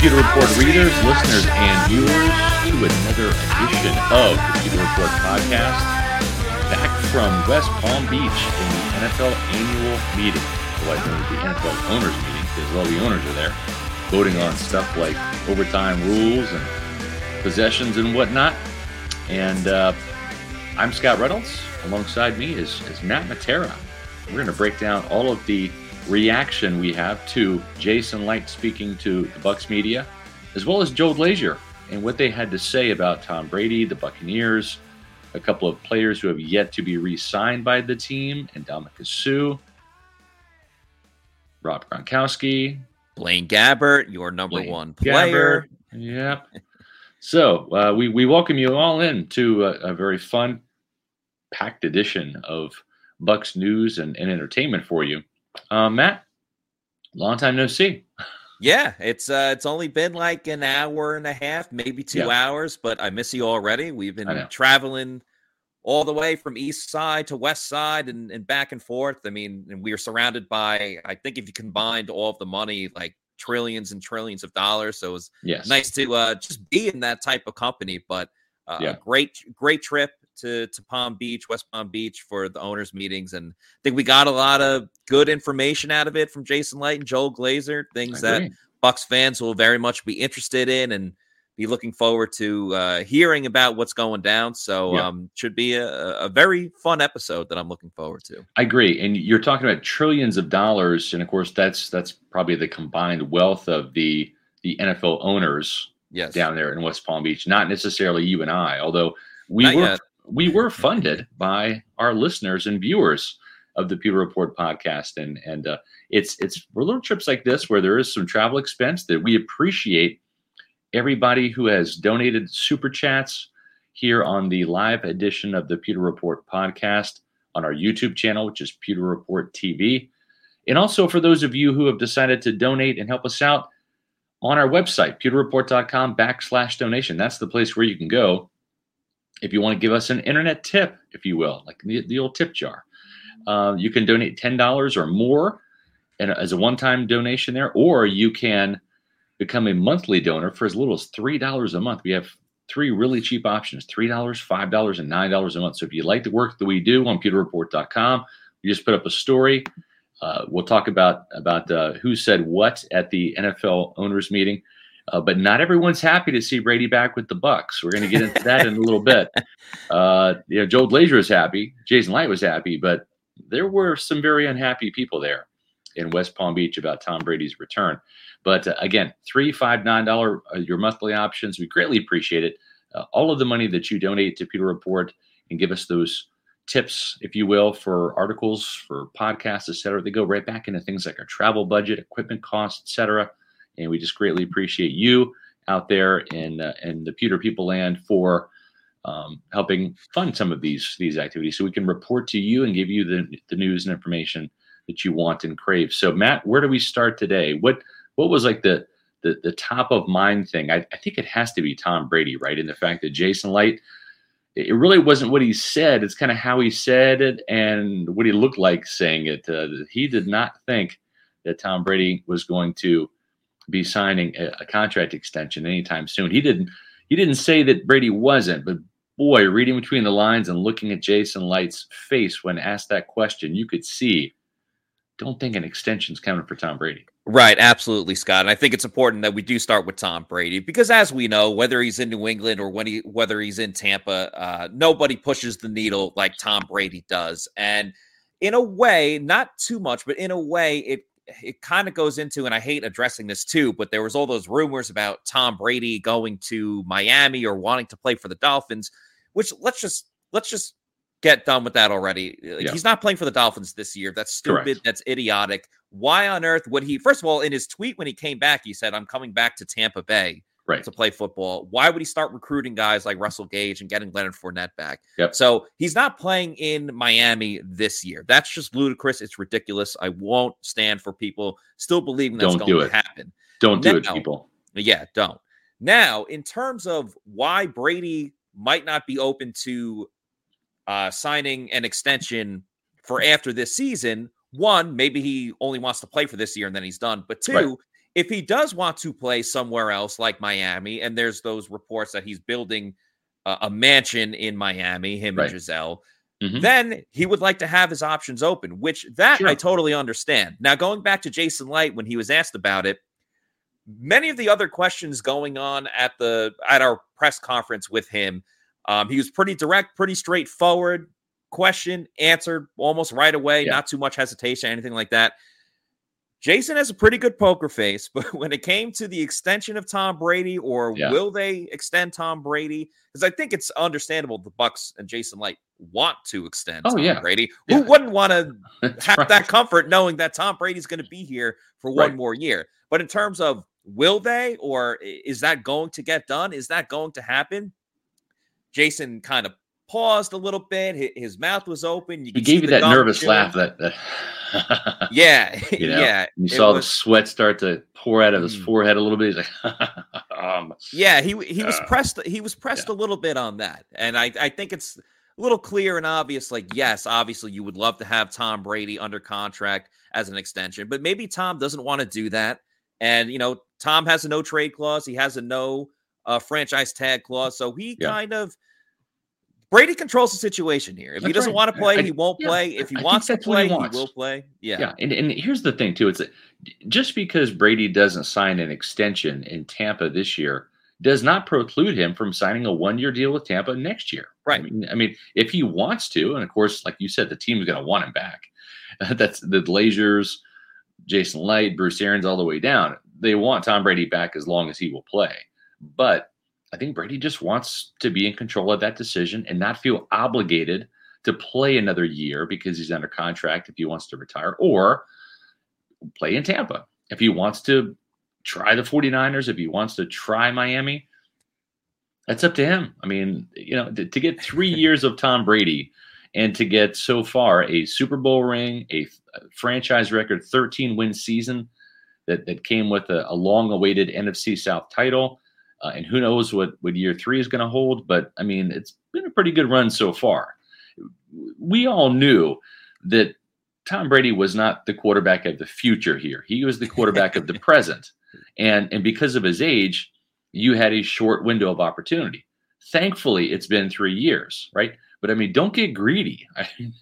Pewter Report readers, listeners, and viewers to another edition of the Pewter Report podcast. Back from West Palm Beach in the NFL annual meeting, as the NFL owners meeting, because all the owners are there, voting on stuff like overtime rules and possessions and whatnot. And uh, I'm Scott Reynolds. Alongside me is, is Matt Matera. We're going to break down all of the reaction we have to Jason Licht speaking to the Bucks media, as well as Joe Glazer and what they had to say about Tom Brady, the Buccaneers, a couple of players who have yet to be re-signed by the team, and Ndamukong Suh, Rob Gronkowski, Blaine Gabbert, your number Blaine one player. Gabbert. Yep. so uh, we we welcome you all in to a, a very fun, packed edition of Bucks news and, and entertainment for you. Uh, Matt, long time no see. Yeah, it's uh, it's only been like an hour and a half, maybe two yeah. hours, but I miss you already. We've been traveling all the way from east side to west side and, and back and forth. I mean, and we are surrounded by, I think, if you combined all of the money, like trillions and trillions of dollars. So it was yes. nice to uh, just be in that type of company. But uh, yeah. great, great trip to to Palm Beach, West Palm Beach for the owners meetings, and I think we got a lot of good information out of it from Jason Licht and Joel Glazer. Things that Bucks fans will very much be interested in and be looking forward to uh, hearing about what's going down. So, yeah. um, should be a, a, very fun episode that I'm looking forward to. I agree, and you're talking about trillions of dollars, and of course, that's that's probably the combined wealth of the the NFL owners yes. down there in West Palm Beach. Not necessarily you and I, although we Not were yet we were funded by our listeners and viewers of the Pewter Report podcast, and and uh, it's it's for little trips like this where there is some travel expense that we appreciate everybody who has donated super chats here on the live edition of the Pewter Report podcast on our YouTube channel, which is Pewter Report TV, and also for those of you who have decided to donate and help us out on our website, pewterreport.com backslash donation. That's the place where you can go if you want to give us an internet tip, if you will, like the, the old tip jar, uh, you can donate $10 or more and as a one-time donation there, or you can become a monthly donor for as little as $3 a month. We have three really cheap options, $3, $5, and $9 a month. So if you like the work that we do on pewterreport.com, we just put up a story. Uh, we'll talk about about uh, who said what at the NFL owners meeting. Uh, but not everyone's happy to see Brady back with the Bucks. We're going to get into that in a little bit. Uh, you know, Joe Glazer is happy, Jason Licht was happy, but there were some very unhappy people there in West Palm Beach about Tom Brady's return. But uh, again, three, five, nine dollar uh, your monthly options. We greatly appreciate it. Uh, all of the money that you donate to Pewter Report and give us those tips, if you will, for articles, for podcasts, etc. They go right back into things like our travel budget, equipment costs, etc and we just greatly appreciate you out there in uh, in the Pewter People land for um, helping fund some of these these activities, so we can report to you and give you the the news and information that you want and crave. So, Matt, where do we start today? What what was like the the, the top of mind thing? I, I think it has to be Tom Brady, right? And the fact that Jason Licht it really wasn't what he said; it's kind of how he said it and what he looked like saying it. Uh, he did not think that Tom Brady was going to be signing a, a contract extension anytime soon. He didn't he didn't say that Brady wasn't, but boy, reading between the lines and looking at Jason Licht's face when asked that question, you could see don't think an extension's coming for Tom Brady. Right, absolutely, Scott. And I think it's important that we do start with Tom Brady because, as we know, whether he's in New England or when he whether he's in Tampa, uh, nobody pushes the needle like Tom Brady does. And in a way, not too much, but in a way, it it kind of goes into, and I hate addressing this too, but there was all those rumors about Tom Brady going to Miami or wanting to play for the Dolphins, which let's just let's just get done with that already. Yeah. He's not playing for the Dolphins this year. That's stupid. Correct. That's idiotic. Why on earth would he? First of all, in his tweet when he came back, he said, "I'm coming back to Tampa Bay." right. to play football. Why would he start recruiting guys like Russell Gage and getting Leonard Fournette back? Yep. So he's not playing in Miami this year. That's just ludicrous. It's ridiculous. I won't stand for people still believing that's don't going to happen. Don't now, do it, people. Yeah, don't. Now, in terms of why Brady might not be open to uh, signing an extension for after this season, one, maybe he only wants to play for this year and then he's done. But two, right if he does want to play somewhere else like Miami, and there's those reports that he's building a, a mansion in Miami, him right. and Gisele, mm-hmm. then he would like to have his options open, which that sure. I totally understand. Now, going back to Jason Licht when he was asked about it, many of the other questions going on at the at our press conference with him, um, he was pretty direct, pretty straightforward. Question answered almost right away, yeah. not too much hesitation, anything like that. Jason has a pretty good poker face, but when it came to the extension of Tom Brady, or yeah. will they extend Tom Brady? Because I think it's understandable the Bucks and Jason Licht want to extend oh, Tom yeah. Brady. Yeah. Who wouldn't want to have right. that comfort knowing that Tom Brady's going to be here for one right. more year? But in terms of will they, or is that going to get done? Is that going to happen? Jason kind of paused a little bit. His mouth was open. You he gave you that nervous laugh. That, that yeah, you know, yeah. You saw was, the sweat start to pour out of his mm. forehead a little bit. He's like, um, yeah, he he was uh, pressed. He was pressed yeah. a little bit on that, and I I think it's a little clear and obvious. Like, yes, obviously, you would love to have Tom Brady under contract as an extension, but maybe Tom doesn't want to do that. And you know, Tom has a no trade clause. He has a no uh, franchise tag clause, so he yeah. kind of Brady controls the situation here. If that's he doesn't right. want to play, I, he won't yeah, play. If he I wants to play, he, he, will play. Yeah. Yeah. And, and here's the thing, too. It's just because Brady doesn't sign an extension in Tampa this year does not preclude him from signing a one year deal with Tampa next year. Right. I mean, I mean, if he wants to, and of course, like you said, the team is going to want him back. That's the Glazers, Jason Licht, Bruce Arians, all the way down. They want Tom Brady back as long as he will play. But I think Brady just wants to be in control of that decision and not feel obligated to play another year because he's under contract if he wants to retire or play in Tampa. If he wants to try the 49ers, if he wants to try Miami, that's up to him. I mean, you know, to, to get three years of Tom Brady and to get so far a Super Bowl ring, a, a franchise record 13 win season that, that came with a, a long awaited NFC South title uh, and who knows what, what year three is going to hold. But I mean, it's been a pretty good run so far. We all knew that Tom Brady was not the quarterback of the future here. He was the quarterback of the present. And, and because of his age, you had a short window of opportunity. Thankfully, it's been three years, right? But I mean, don't get greedy. I mean,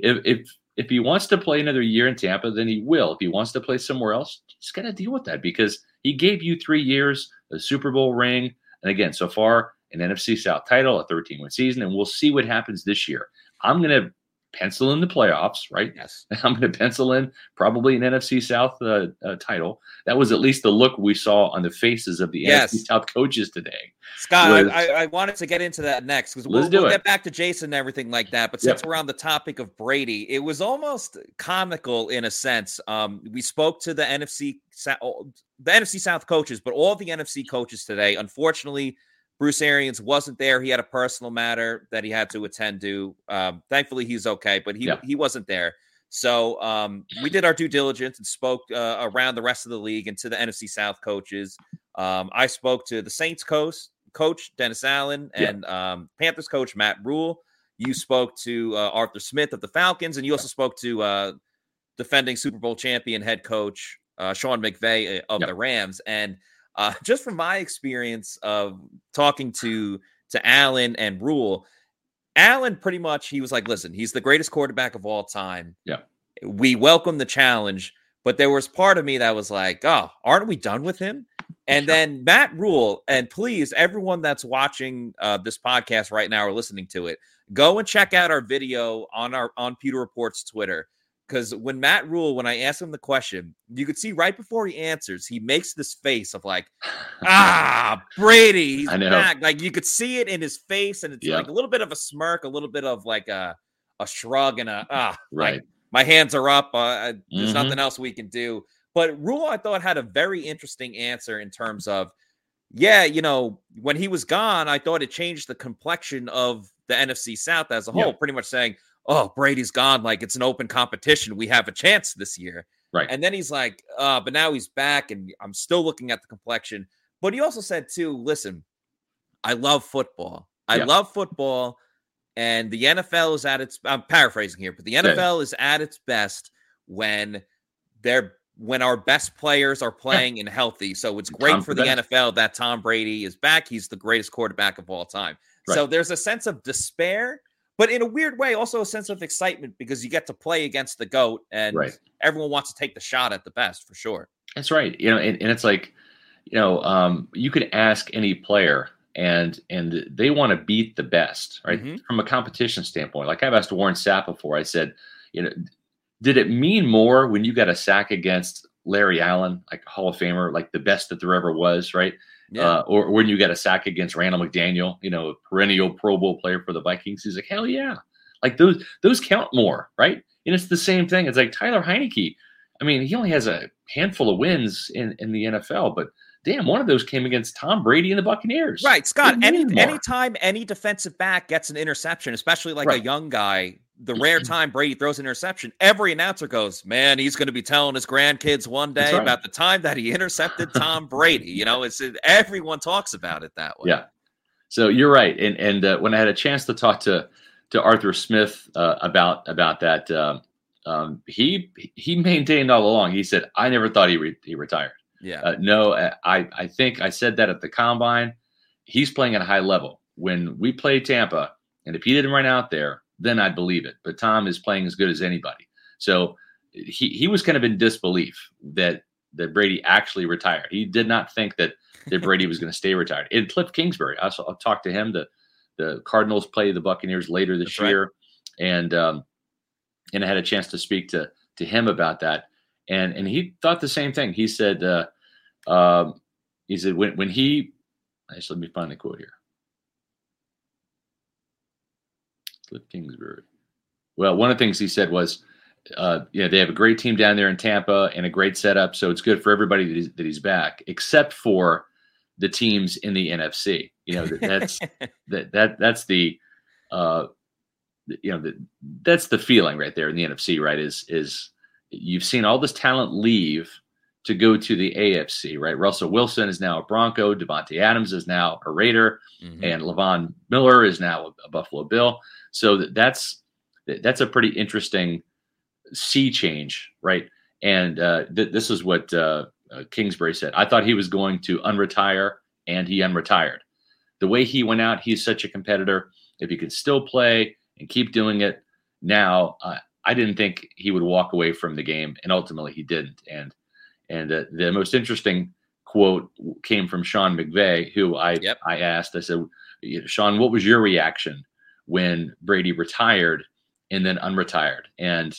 if, if if he wants to play another year in Tampa, then he will. If he wants to play somewhere else, he's got to deal with that because he gave you three years, a Super Bowl ring, and again, so far an NFC South title, a 13 win season, and we'll see what happens this year. I'm going to pencil in the playoffs, right? Yes. I'm going to pencil in probably an NFC South uh, uh, title. That was at least the look we saw on the faces of the yes. NFC South coaches today. Scott, was, I, I, wanted to get into that next because we'll, we'll get back to Jason and everything like that. But since yep. we're on the topic of Brady, it was almost comical in a sense. Um, we spoke to the NFC the NFC South coaches, but all the NFC coaches today, unfortunately Bruce Arians wasn't there. He had a personal matter that he had to attend to. Um, thankfully, he's okay, but he yeah. he wasn't there. So um, we did our due diligence and spoke uh, around the rest of the league and to the NFC South coaches. Um, I spoke to the Saints coach, coach Dennis Allen, and yeah. um, Panthers coach Matt Rhule. You spoke to uh, Arthur Smith of the Falcons, and you also spoke to uh, defending Super Bowl champion head coach uh, Sean McVay uh, of yep. the Rams. And uh, just from my experience of talking to to Allen and Rhule, Allen pretty much he was like, listen, he's the greatest quarterback of all time. Yeah. We welcome the challenge, but there was part of me that was like, oh, aren't we done with him? And then Matt Rhule, and please, everyone that's watching uh, this podcast right now or listening to it, go and check out our video on our on Pewter Reports Twitter because when Matt Rhule, when I asked him the question, you could see right before he answers, he makes this face of like, ah, Brady, he's back. Like you could see it in his face, and it's like a little bit of a smirk, a little bit of like a a shrug, and a ah, right. Like, my hands are up. Uh, there's mm-hmm. nothing else we can do. But Rhule, I thought, had a very interesting answer in terms of, yeah, you know, when he was gone, I thought it changed the complexion of the NFC South as a whole, pretty much saying, oh, Brady's gone. Like it's an open competition. We have a chance this year. Right. And then he's like, uh, but now he's back and I'm still looking at the complexion. But he also said, too, listen, I love football. I yeah. love football. And the NFL is at its, I'm paraphrasing here, but the NFL yeah. is at its best when they're when our best players are playing yeah. and healthy. So it's great Tom for the NFL that Tom Brady is back. He's the greatest quarterback of all time. Right. So there's a sense of despair, but in a weird way, also a sense of excitement because you get to play against the GOAT and right. everyone wants to take the shot at the best for sure. That's right. You know, and, and it's like, you know, um, you could ask any player and and they want to beat the best, right? Mm-hmm. From a competition standpoint. Like I've asked Warren Sapp before, I said, you know, did it mean more when you got a sack against Larry Allen, like Hall of Famer, like the best that there ever was, right? Yeah. Uh, or, or, when you got a sack against Randall McDaniel, you know, a perennial Pro Bowl player for the Vikings. He's like, hell yeah. Like those those count more, right? And it's the same thing. It's like Taylor Heinicke. I mean, he only has a handful of wins in, in the NFL, but damn, one of those came against Tom Brady and the Buccaneers. Right, Scott. Any anytime any defensive back gets an interception, especially like right. a young guy, the rare time Brady throws an interception, every announcer goes, "Man, he's going to be telling his grandkids one day right. about the time that he intercepted Tom Brady." You know, it's everyone talks about it that way. Yeah. So you're right, and and uh, when I had a chance to talk to to Arthur Smith uh, about about that, um, um, he he maintained all along. He said, "I never thought he re- he retired." Yeah. Uh, no, uh, I I think I said that at the combine. He's playing at a high level. When we play Tampa, and if he didn't run out there, then I'd believe it. But Tom is playing as good as anybody. So he he was kind of in disbelief that that Brady actually retired. He did not think that that Brady was going to stay retired. And Cliff Kingsbury, I will talk to him. The the Cardinals play the Buccaneers later this That's year, right. and um, and I had a chance to speak to to him about that, and and he thought the same thing. He said, uh, um, he said when when he, actually let me find the quote here. Cliff Kingsbury. Well, one of the things he said was, uh, yeah, they have a great team down there in Tampa and a great setup, so it's good for everybody that he's, that he's back, except for the teams in the NFC. You know, that's that that that's the uh, you know, the, that's the feeling right there in the NFC, right? Is is you've seen all this talent leave to go to the AFC, right? Russell Wilson is now a Bronco, Davante Adams is now a Raider, mm-hmm. and Lavon Miller is now a, a Buffalo Bill. So that's that's a pretty interesting sea change, right? And uh, th- this is what uh, uh, Kingsbury said. I thought he was going to unretire, and he unretired. The way he went out, he's such a competitor. If he could still play and keep doing it now, uh, I didn't think he would walk away from the game, and ultimately he didn't. And and uh, the most interesting quote came from Sean McVay, who I yep. I asked. I said, Sean, what was your reaction when Brady retired and then unretired? And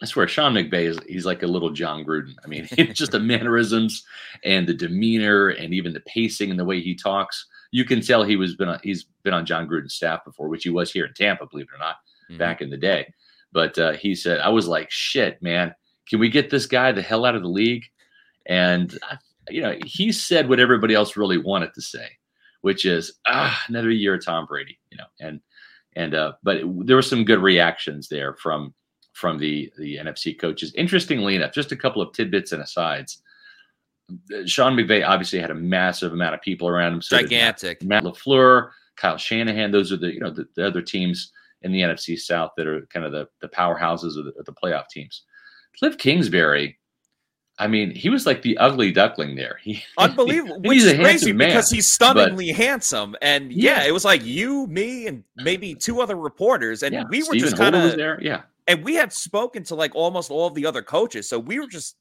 I swear, Sean McVay is he's like a little Jon Gruden. I mean, just the mannerisms and the demeanor and even the pacing and the way he talks. You can tell he was been on, he's been on Jon Gruden's staff before, which he was here in Tampa, believe it or not, mm-hmm. back in the day. But uh, he said, I was like, shit, man, can we get this guy the hell out of the league? And uh, you know, he said what everybody else really wanted to say, which is, ah, another year of Tom Brady. You know, and and uh, but it, there were some good reactions there from from the the NFC coaches. Interestingly enough, just a couple of tidbits and asides. Sean McVay obviously had a massive amount of people around him. So Gigantic. Matt, Matt LaFleur, Kyle Shanahan. Those are the you know the, the, other teams in the NFC South that are kind of the the powerhouses of the, of the playoff teams. Cliff Kingsbury. I mean, he was like the ugly duckling there. He, Unbelievable, which is crazy man, because he's stunningly but, handsome. And yeah, yeah, it was like you, me, and maybe two other reporters, and yeah, we were just kind of there. Yeah, and we had spoken to like almost all of the other coaches. So we were just,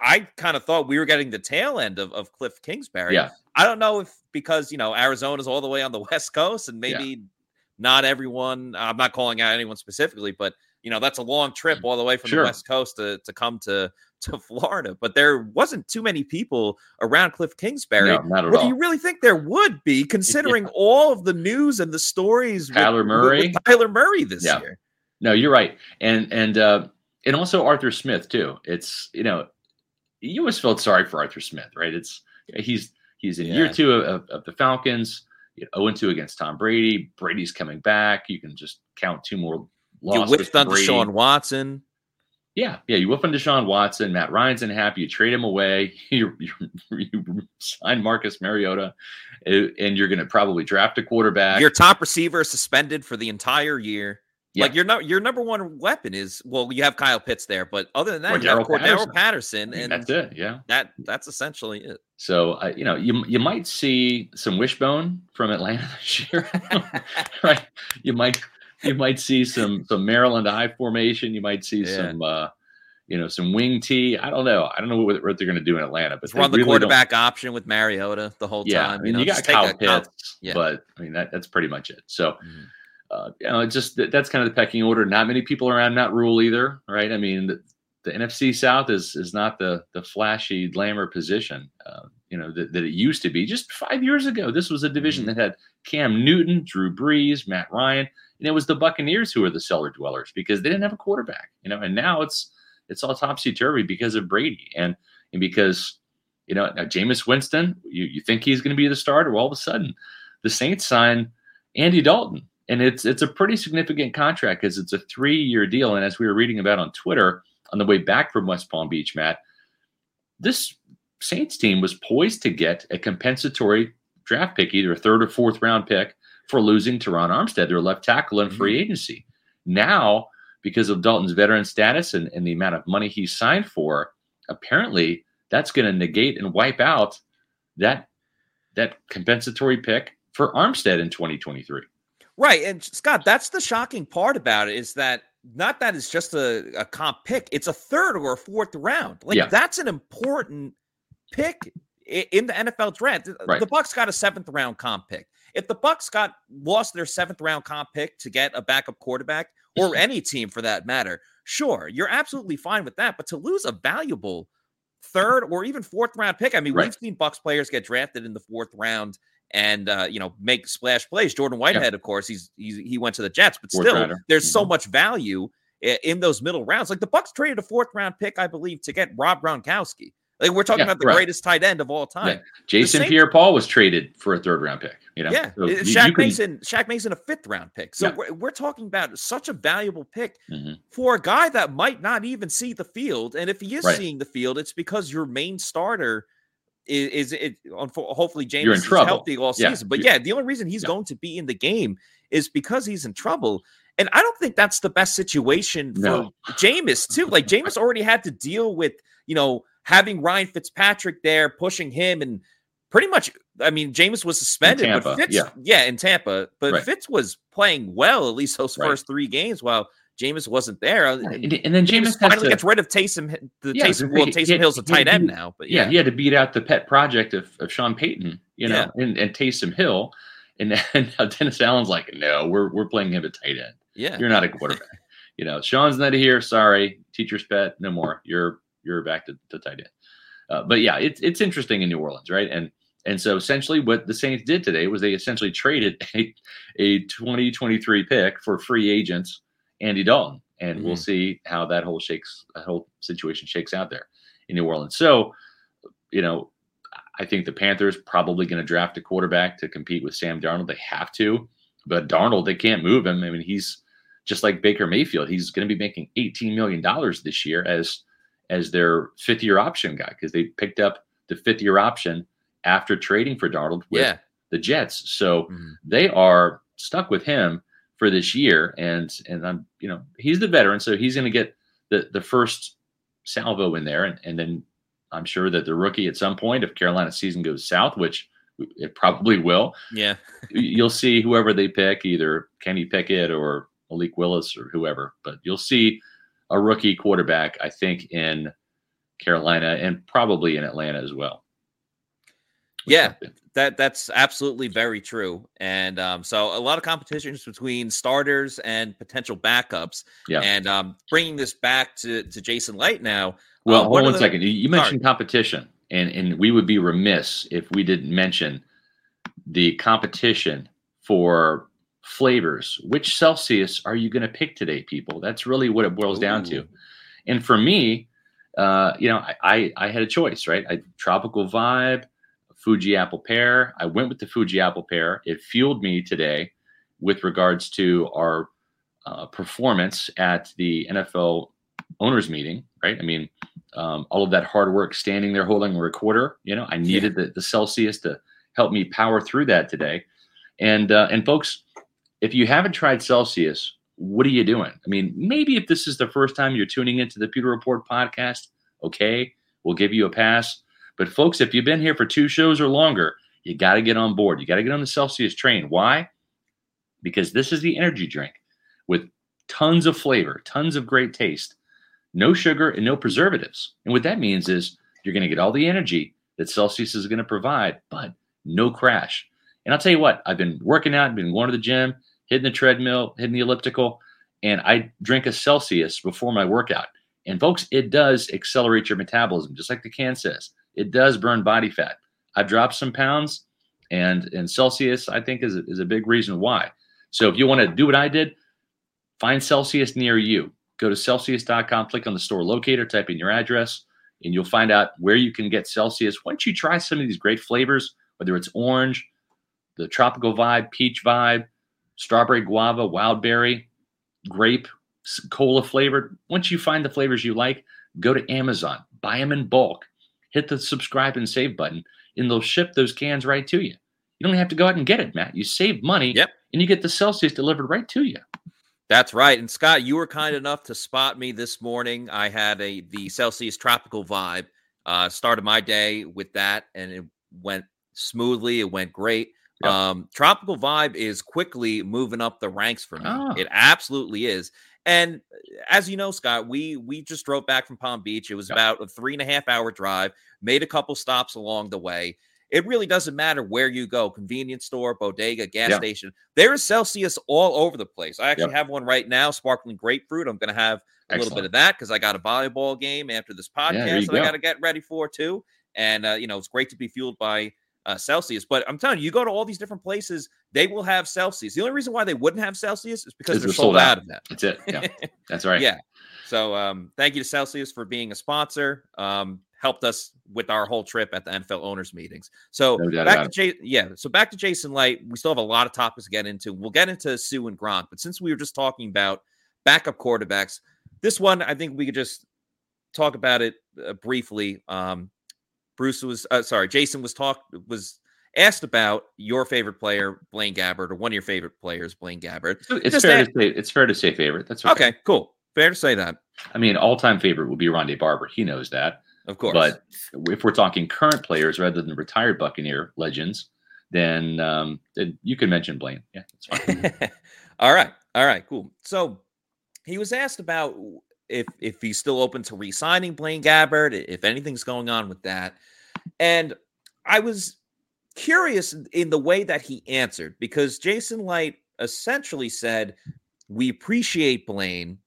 I kind of thought we were getting the tail end of, of Cliff Kingsbury. Yeah. I don't know if because, you know, Arizona's all the way on the West Coast and maybe yeah. not everyone, I'm not calling out anyone specifically, but, you know, that's a long trip all the way from sure. the West Coast to, to come to, to Florida. But there wasn't too many people around Cliff Kingsbury. No, not at all. do you really think there would be, considering yeah. all of the news and the stories Kyler with, Murray, with Kyler Murray this yeah. year? No, you're right, and and uh, and also Arthur Smith too. It's you know, you always felt sorry for Arthur Smith, right? It's he's he's in yeah. year two of, of, the Falcons, you know, 0 2 against Tom Brady. Brady's coming back. You can just count two more. You whiffed on Deshaun Watson. Yeah, yeah, you whiff on Deshaun Watson. Matt Ryan's unhappy. You trade him away. You, you, you sign Marcus Mariota, and you're going to probably draft a quarterback. Your top receiver is suspended for the entire year. Yeah. Like your no, your number one weapon is well, you have Kyle Pitts there, but other than that, you have Patterson, Patterson and that's it. Yeah, that that's essentially it. So uh, you know, you you might see some wishbone from Atlanta this year, right? You might you might see some some Maryland I formation. You might see yeah. some. uh you know, some wing T. I don't know. I don't know what, what they're going to do in Atlanta, but run the really quarterback don't... option with Mariota the whole yeah, time. I mean, you, know, you got Kyle Pitts, yeah. but I mean that, that's pretty much it. So, mm-hmm uh, you know, just that's kind of the pecking order. Not many people around Matt Rhule either, right? I mean, the, the NFC South is is not the the flashy glamour position, uh, you know, that, that, it used to be. Just five years ago, this was a division mm-hmm. that had Cam Newton, Drew Brees, Matt Ryan, and it was the Buccaneers who were the cellar dwellers because they didn't have a quarterback, you know. And now it's it's all topsy turvy because of Brady and and because you know now Jameis Winston, you you think he's going to be the starter, all of a sudden the Saints sign Andy Dalton and it's it's a pretty significant contract because it's a three year deal. And as we were reading about on Twitter on the way back from West Palm Beach, Matt, this Saints team was poised to get a compensatory draft pick, either a third or fourth round pick, for losing Terron Armstead, their left tackle in free mm-hmm. agency. Now, because of Dalton's veteran status and, and the amount of money he signed for, apparently that's going to negate and wipe out that that compensatory pick for Armstead in 2023. Right. And Scott, that's the shocking part about it is that not that it's just a, a comp pick, it's a third or a fourth round. Like yeah. that's an important pick in the NFL draft. Right. The Bucks got a seventh round comp pick. If the Bucks got lost their seventh round comp pick to get a backup quarterback, or any team for that matter, sure, you're absolutely fine with that. But to lose a valuable third or even fourth round pick, I mean, right. we've seen Bucks players get drafted in the fourth round and uh, you know make splash plays. Jordan Whitehead, yeah. of course, he's, he's he went to the Jets, but fourth still, there's mm-hmm. so much value in those middle rounds. Like the Bucks traded a fourth round pick, I believe, to get Rob Gronkowski. Like we're talking yeah, about the right. greatest tight end of all time. Yeah. Jason Pierre-Paul was traded for a third round pick. You know, yeah. So Shaq you, Mason, Shaq Mason, a fifth round pick. So yeah. we're, we're, talking about such a valuable pick mm-hmm. for a guy that might not even see the field. And if he is right. seeing the field, it's because your main starter is, is it hopefully Jameis is healthy all season. Yeah. But yeah, the only reason he's going to be in the game is because he's in trouble. And I don't think that's the best situation for no. Jameis, too. Like Jameis already had to deal with, you know, having Ryan Fitzpatrick there, pushing him, and pretty much, I mean, Jameis was suspended, but Fitz, yeah. yeah, in Tampa, but right. Fitz was playing well at least those right. first three games while Jameis wasn't there. Uh, and, and then Jameis finally to, gets rid of Taysom. The yeah, Taysom, well, Taysom Hill's a tight end now, but yeah. yeah. he had to beat out the pet project of, of Sean Payton, you know, yeah. and, and Taysom Hill. And, and now Dennis Allen's like, no, we're we're playing him at tight end. Yeah, you're not a quarterback. you know, Sean's not here. Sorry, teacher's pet. No more. You're you're back to, to tight end. Uh, but yeah, it's it's interesting in New Orleans, right? And and so essentially, what the Saints did today was they essentially traded a, a 2023 pick for free agents Andy Dalton, and mm-hmm. we'll see how that whole shakes that whole situation shakes out there in New Orleans. So, you know, I think the Panthers probably going to draft a quarterback to compete with Sam Darnold. They have to, but Darnold they can't move him. I mean, he's just like Baker Mayfield. He's going to be making 18 million dollars this year as as their fifth year option guy because they picked up the fifth year option after trading for Darnold with yeah. the Jets. So mm-hmm. they are stuck with him for this year. And and I'm you know he's the veteran, so he's going to get the the first salvo in there, and, and then I'm sure that the rookie at some point, if Carolina's season goes south, which it probably will, yeah, you'll see whoever they pick, either Kenny Pickett or Malik Willis or whoever, but you'll see a rookie quarterback, I think, in Carolina and probably in Atlanta as well. Yeah, that that's absolutely very true. And um, so a lot of competitions between starters and potential backups. Yeah. And um, bringing this back to, to Jason Licht now. Well, uh, hold on a second. You mentioned competition, and and we would be remiss if we didn't mention the competition for flavors. Which Celsius are you going to pick today, people? That's really what it boils Ooh. down to. And for me, uh, you know, I, I, I had a choice, right? I tropical vibe Fuji apple pear. I went with the Fuji apple pear. It fueled me today with regards to our uh, performance at the NFL owners meeting, right? I mean, um, all of that hard work standing there holding a recorder, you know, I needed yeah. the, the Celsius to help me power through that today. And, uh, and folks, if you haven't tried Celsius, what are you doing? I mean, maybe if this is the first time you're tuning into the Pewter Report podcast, okay, we'll give you a pass. But folks, if you've been here for two shows or longer, you got to get on board. You got to get on the Celsius train. Why? Because this is the energy drink with tons of flavor, tons of great taste, no sugar, and no preservatives. And what that means is you're going to get all the energy that Celsius is going to provide, but no crash. And I'll tell you what, I've been working out, I've been going to the gym, hitting the treadmill, hitting the elliptical, and I drink a Celsius before my workout. And folks, it does accelerate your metabolism, just like the can says. It does burn body fat. I've dropped some pounds, and and Celsius I think is is a big reason why. So if you want to do what I did, find Celsius near you. Go to Celsius.com, click on the store locator, type in your address, and you'll find out where you can get Celsius. Once you try some of these great flavors, whether it's orange, the tropical vibe, peach vibe, strawberry guava, wild berry, grape, cola flavored. Once you find the flavors you like, go to Amazon, buy them in bulk, hit the subscribe and save button, and they'll ship those cans right to you. You don't have to go out and get it, Matt. You save money yep. and you get the Celsius delivered right to you. That's right. And Scott, you were kind enough to spot me this morning. I had a the Celsius tropical vibe. Uh, started my day with that, and it went smoothly. It went great. Um, tropical vibe is quickly moving up the ranks for me. Oh. It absolutely is. And uh, as you know, Scott, we we just drove back from Palm Beach. It was about a three and a half hour drive. Made a couple stops along the way. It really doesn't matter where you go convenience store, bodega, gas station. There is Celsius all over the place. I actually have one right now, sparkling grapefruit. I'm going to have a Excellent. little bit of that because I got a volleyball game after this podcast that go. I got to get ready for too. And, uh, you know, it's great to be fueled by uh, Celsius. But I'm telling you, you go to all these different places, they will have Celsius. The only reason why they wouldn't have Celsius is because they're, they're, sold, out. out. of that. That's it. Yeah, that's right. yeah. So um, thank you to Celsius for being a sponsor. Um, helped us with our whole trip at the NFL owners meetings. So no back to yeah. So back to Jason Licht. We still have a lot of topics to get into. We'll get into Suh and Gronk, but since we were just talking about backup quarterbacks, this one I think we could just talk about it uh, briefly. Um, Bruce was uh, sorry, Jason was talk was asked about your favorite player, Blaine Gabbert, or one of your favorite players, Blaine Gabbert. It's Just fair to say it's fair to say favorite. That's okay. okay. Cool. Fair to say that. I mean, all time favorite would be Rondé Barber. He knows that. Of course. But if we're talking current players rather than retired Buccaneer legends, then um, then you can mention Blaine. Yeah, that's fine. all right. All right. Cool. So he was asked about if if he's still open to re-signing Blaine Gabbert, if anything's going on with that. And I was curious in the way that he answered because Jason Licht essentially said, We appreciate Blaine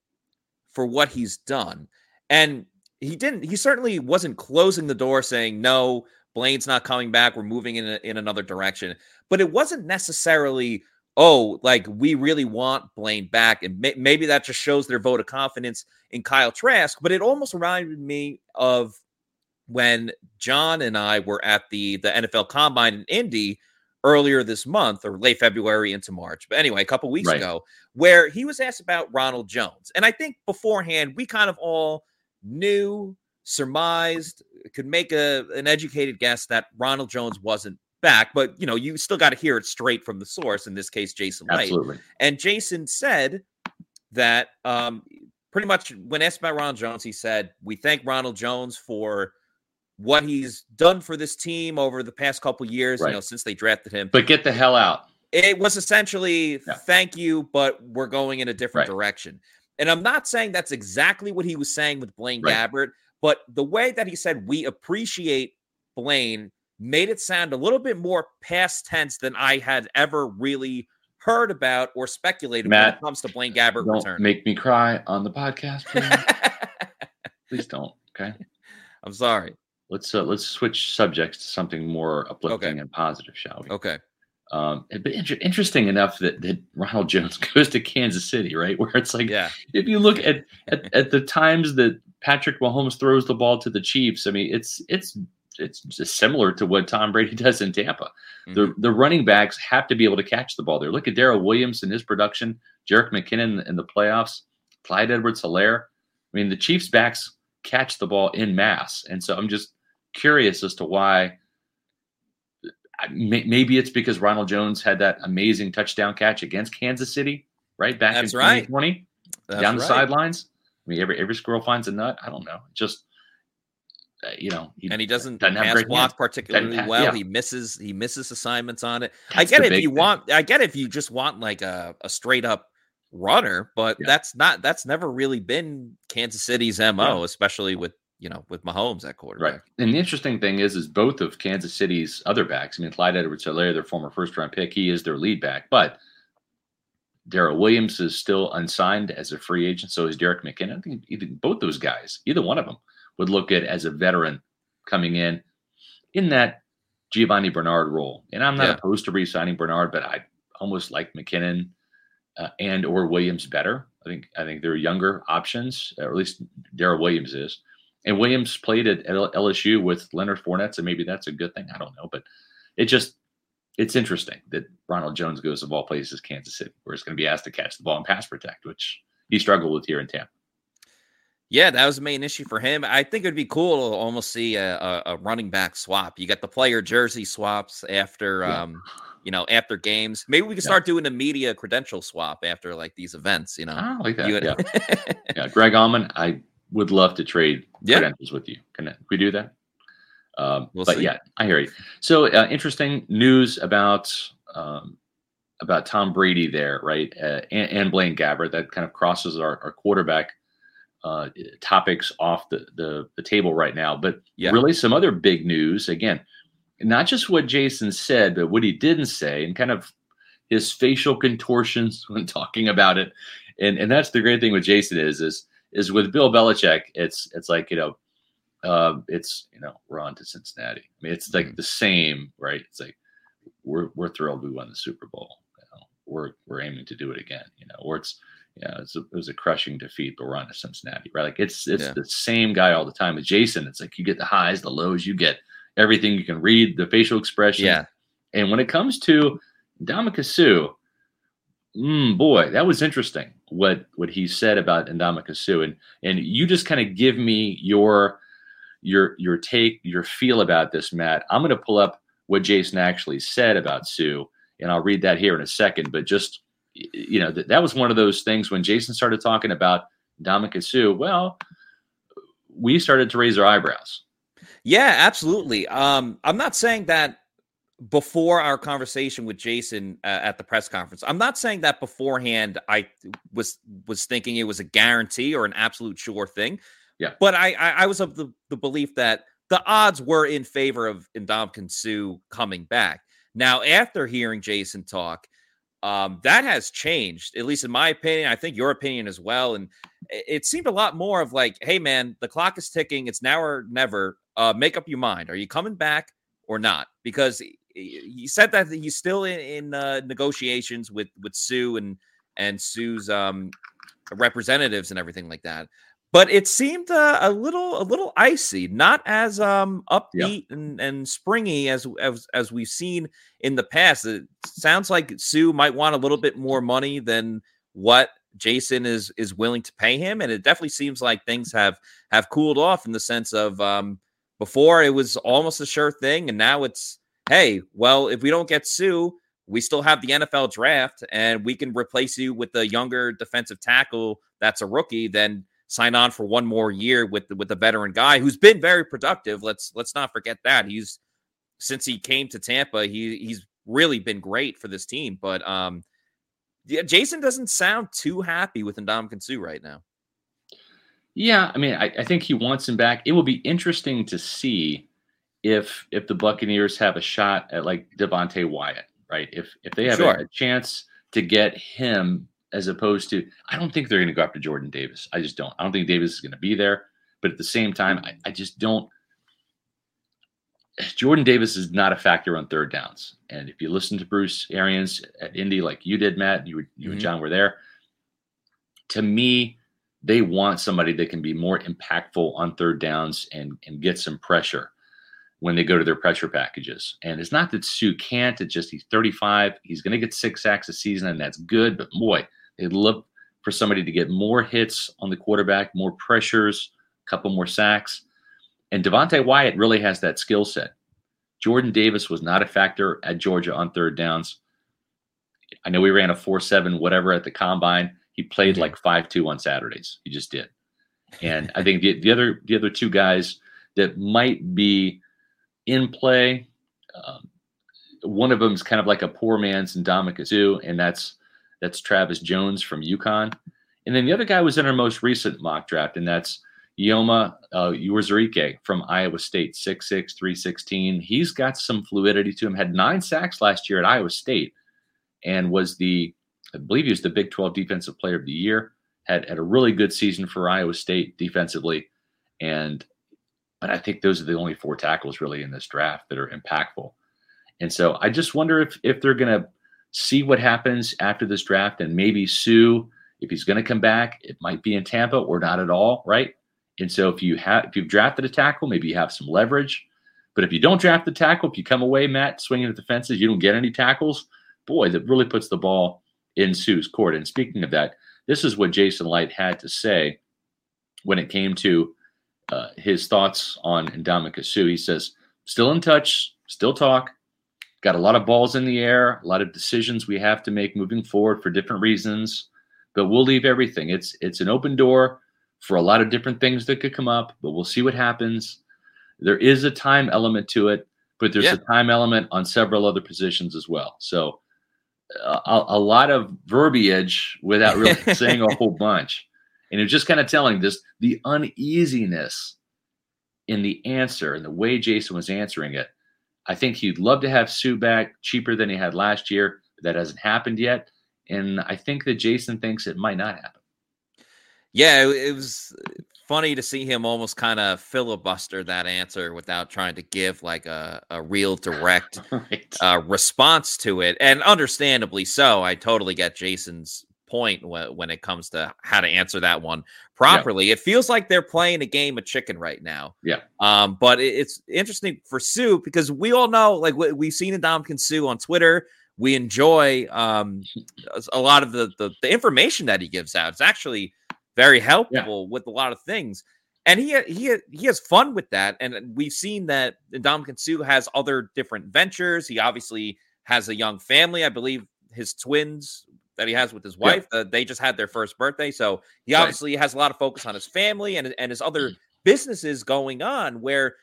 for what he's done. And he didn't, he certainly wasn't closing the door saying, No, Blaine's not coming back. We're moving in, a, in another direction. But it wasn't necessarily, oh, like we really want Blaine back. And may- maybe that just shows their vote of confidence in Kyle Trask. But it almost reminded me of when John and I were at the the NFL Combine in Indy earlier this month or late February into March. But anyway, a couple weeks right. ago, where he was asked about Ronald Jones. And I think beforehand we kind of all knew, surmised, could make a an educated guess that Ronald Jones wasn't back, but you know, you still got to hear it straight from the source, in this case, Jason Licht. Absolutely. And Jason said that um pretty much when asked about Ronald Jones, he said, We thank Ronald Jones for what he's done for this team over the past couple years, right. you know, since they drafted him. But get the hell out. It was essentially yeah. thank you, but we're going in a different right. direction. And I'm not saying that's exactly what he was saying with Blaine right. Gabbert, but the way that he said we appreciate Blaine made it sound a little bit more past tense than I had ever really heard about or speculated Matt, when it comes to Blaine Gabbert don't return. Make me cry on the podcast, please. please don't. Okay. I'm sorry. Let's uh, let's switch subjects to something more uplifting okay. and positive, shall we? Okay. Um, but inter- interesting enough that, that Ronald Jones goes to Kansas City, right? Where it's like, yeah. if you look at, at at the times that Patrick Mahomes throws the ball to the Chiefs, I mean, it's it's it's just similar to what Tom Brady does in Tampa. Mm-hmm. The the running backs have to be able to catch the ball there. Look at Darrel Williams and his production, Jerick McKinnon in the playoffs, Clyde Edwards-Helaire. I mean, the Chiefs backs catch the ball in mass, and so I'm just curious as to why. Maybe it's because Ronald Jones had that amazing touchdown catch against Kansas City right? Back That's in 2020, right. down the right. sidelines. I mean, every every squirrel finds a nut. I don't know. Just Uh, you know, he and he doesn't, doesn't pass block particularly pass, well. Yeah. He misses he misses assignments on it. That's I get it if you thing. want. I get if you just want like a, a straight up runner, but yeah. that's not that's never really been Kansas City's mo, yeah. especially with you know with Mahomes at quarterback. Right. And the interesting thing is, is both of Kansas City's other backs. I mean, Clyde Edwards-Helaire, their former first round pick, he is their lead back, but Darrel Williams is still unsigned as a free agent. So is Jerick McKinnon. I think either, both those guys, either one of them, would look at as a veteran coming in in that Giovani Bernard role. And I'm not yeah. opposed to re-signing Bernard, but I almost like McKinnon uh, and or Williams better. I think I think they're younger options, or at least Darrel Williams is. And Williams played at LSU with Leonard Fournette, so maybe that's a good thing. I don't know, but it just it's interesting that Ronald Jones goes of all places Kansas City, where he's going to be asked to catch the ball and pass protect, which he struggled with here in Tampa. Yeah, that was the main issue for him. I think it'd be cool to almost see a, a, a running back swap. You got the player jersey swaps after, yeah. um, you know, after games. Maybe we can yeah. start doing a media credential swap after like these events. You know, I like that. yeah. yeah, Greg Auman, I would love to trade yeah. credentials with you. Can we do that? Um, we'll but see. yeah, I hear you. So uh, interesting news about um, about Tom Brady there, right? Uh, and, and, Blaine Gabbert that kind of crosses our, our quarterback uh, topics off the, the, the table right now. But yeah. really, some other big news again, not just what Jason said, but what he didn't say, and kind of his facial contortions when talking about it. And and that's the great thing with Jason is is is with Bill Belichick, it's it's like you know, uh, it's you know we're on to Cincinnati. I mean, it's like mm-hmm. the same, right? It's like we're we're thrilled we won the Super Bowl. You know? We're we're aiming to do it again. You know, or it's yeah, it was, a, it was a crushing defeat, but we're on to Cincinnati, right? Like it's it's yeah. the same guy all the time. With Jason, it's like you get the highs, the lows, you get everything. You can read the facial expression. Yeah. And when it comes to Suh, mm, boy, that was interesting. What what he said about Suh, and and you just kind of give me your your your take, your feel about this, Matt. I'm going to pull up what Jason actually said about Suh, and I'll read that here in a second. But just you know, that, that was one of those things when Jason started talking about Ndamukong Suh. Well, we started to raise our eyebrows. Yeah, absolutely. Um, I'm not saying that before our conversation with Jason uh, at the press conference. I'm not saying that beforehand. I was was thinking it was a guarantee or an absolute sure thing. Yeah, but I I, I was of the, the belief that the odds were in favor of Ndamukong Suh coming back. Now, after hearing Jason talk, um, that has changed, at least in my opinion. I think your opinion as well. And it seemed a lot more of like, hey, man, the clock is ticking. It's now or never. Uh, make up your mind. Are you coming back or not? Because he said that he's still in, in uh, negotiations with with Suh and and Suh's um, representatives and everything like that but it seemed uh, a little a little icy, not as um upbeat yeah. and, and springy as, as as we've seen in the past. It sounds like Suh might want a little bit more money than what Jason is is willing to pay him, and it definitely seems like things have have cooled off in the sense of um before it was almost a sure thing, and now it's hey, well, if we don't get Suh, we still have the NFL draft, and we can replace you with a younger defensive tackle that's a rookie. Then sign on for one more year with with the veteran guy who's been very productive. Let's let's not forget that he's since he came to Tampa, he he's really been great for this team. But um, yeah, Jason doesn't sound too happy with Ndamukong Suh right now. Yeah, I mean, I, I think he wants him back. It will be interesting to see if if the Buccaneers have a shot at like Devonte Wyatt, right? If if they have sure. a, a chance to get him as opposed to I don't think they're going to go after Jordan Davis. I just don't. I don't think Davis is going to be there. But at the same time, I, I just don't. Jordan Davis is not a factor on third downs. And if you listen to Bruce Arians at Indy, like you did, Matt, you, were, you mm-hmm. and John were there. To me, they want somebody that can be more impactful on third downs and and get some pressure when they go to their pressure packages. And it's not that Suh can't, it's just he's 35. He's going to get six sacks a season, and that's good. But boy, they look for somebody to get more hits on the quarterback, more pressures, a couple more sacks. And Devonte Wyatt really has that skill set. Jordan Davis was not a factor at Georgia on third downs. I know we ran a four seven whatever at the combine. He played mm-hmm. like five two on Saturdays. He just did. And I think the, the other the other two guys that might be in play, um, one of them is kind of like a poor man's Suh, and that's that's Travis Jones from UConn. And then the other guy was in our most recent mock draft, and that's Yoma uh, Uwazurike from Iowa State, 6'6", 316. He's got some fluidity to him. Had nine sacks last year at Iowa State and was the, I believe he was the Big 12 Defensive Player of the Year. Had, had a really good season for Iowa State defensively. And, but I think those are the only four tackles really in this draft that are impactful. And so I just wonder if, if they're going to see what happens after this draft and maybe Suh, if he's going to come back, it might be in Tampa or not at all, right? And so if you have if you've drafted a tackle, maybe you have some leverage. But if you don't draft the tackle, if you come away, Matt, swinging at the fences, you don't get any tackles, boy, that really puts the ball in Suh's court. And speaking of that, this is what Jason Licht had to say when it came to uh, his thoughts on Ndamukong Suh. He says, still in touch, still talk, got a lot of balls in the air, a lot of decisions we have to make moving forward for different reasons, but we'll leave everything. It's it's an open door for a lot of different things that could come up, but we'll see what happens. There is a time element to it, but there's yeah. a time element on several other positions as well. So uh, a, a, lot of verbiage without really saying a whole bunch. And it's just kind of telling this the uneasiness in the answer and the way Jason was answering it. I think he'd love to have Suh back cheaper than he had last year. That hasn't happened yet. And I think that Jason thinks it might not happen. Yeah, it, was funny to see him almost kind of filibuster that answer without trying to give like a, a real direct right. uh, response to it. And understandably so. I totally get Jason's point when, it comes to how to answer that one properly. Yeah. It feels like they're playing a game of chicken right now. Yeah. Um, but it's interesting for Suh because we all know, like we've seen Ndamukong Suh on Twitter. We enjoy um, a lot of the, the, the information that he gives out. It's actually very helpful yeah. with a lot of things. And he he he has fun with that. And we've seen that Ndamukong Suh has other different ventures. He obviously has a young family. I believe his twins that he has with his wife, yeah. uh, they just had their first birthday. So he obviously right. has a lot of focus on his family and, and his other mm. businesses going on where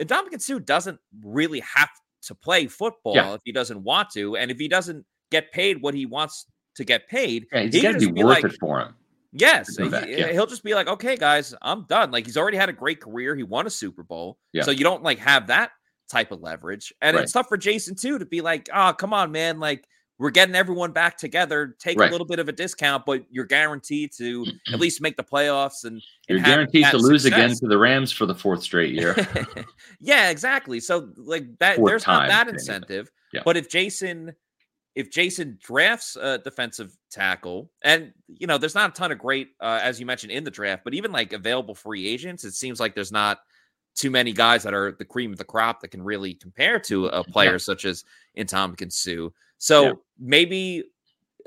Ndamukong Suh doesn't really have to play football yeah. if he doesn't want to. And if he doesn't get paid what he wants to get paid, yeah, it's got to be, be worth like, it for him. Yes, he, yeah. he'll just be like, "Okay, guys, I'm done." Like he's already had a great career. He won a Super Bowl, yeah. so you don't like have that type of leverage. And right. it's tough for Jason too to be like, "Oh, come on, man! Like we're getting everyone back together. Take right. a little bit of a discount, but you're guaranteed to at least make the playoffs and, and you're guaranteed to lose again to the Rams for the fourth straight year. yeah, exactly. So like that, fourth there's not that incentive. Yeah. But if Jason if Jason drafts a defensive tackle, and you know, there's not a ton of great, uh, as you mentioned in the draft, but even like available free agents, it seems like there's not too many guys that are the cream of the crop that can really compare to a player yeah. such as Ndamukong Suh. So yeah. maybe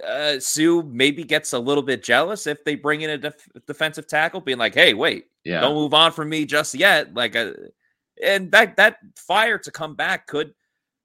uh, Suh maybe gets a little bit jealous if they bring in a def- defensive tackle, being like, "Hey, wait, yeah. don't move on from me just yet." Like, uh, and that that fire to come back could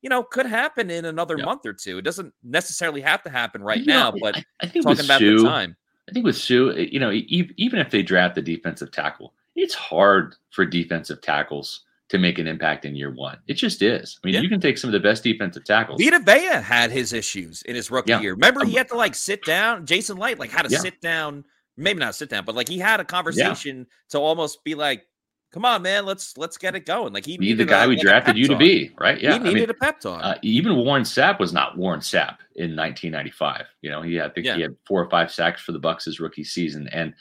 you know, could happen in another yep. month or two. It doesn't necessarily have to happen right you now, know, but I, I, think talking about Suh, the time. I think with Suh, eh, you know, even if they draft the defensive tackle, it's hard for defensive tackles to make an impact in year one. It just is. I mean, yeah. you can take some of the best defensive tackles. Vita Vea had his issues in his rookie yeah. year. Remember, he had to like sit down. Jason Licht like had to yeah. sit down, maybe not sit down, but like he had a conversation to almost be like, come on, man, let's let's get it going. Like he be the guy a, we like drafted you to be, right? Yeah, he needed I mean, a pep talk. Uh, even Warren Sapp was not Warren Sapp in 1995. You know, he I think he had four or five sacks for the Bucks his rookie season, and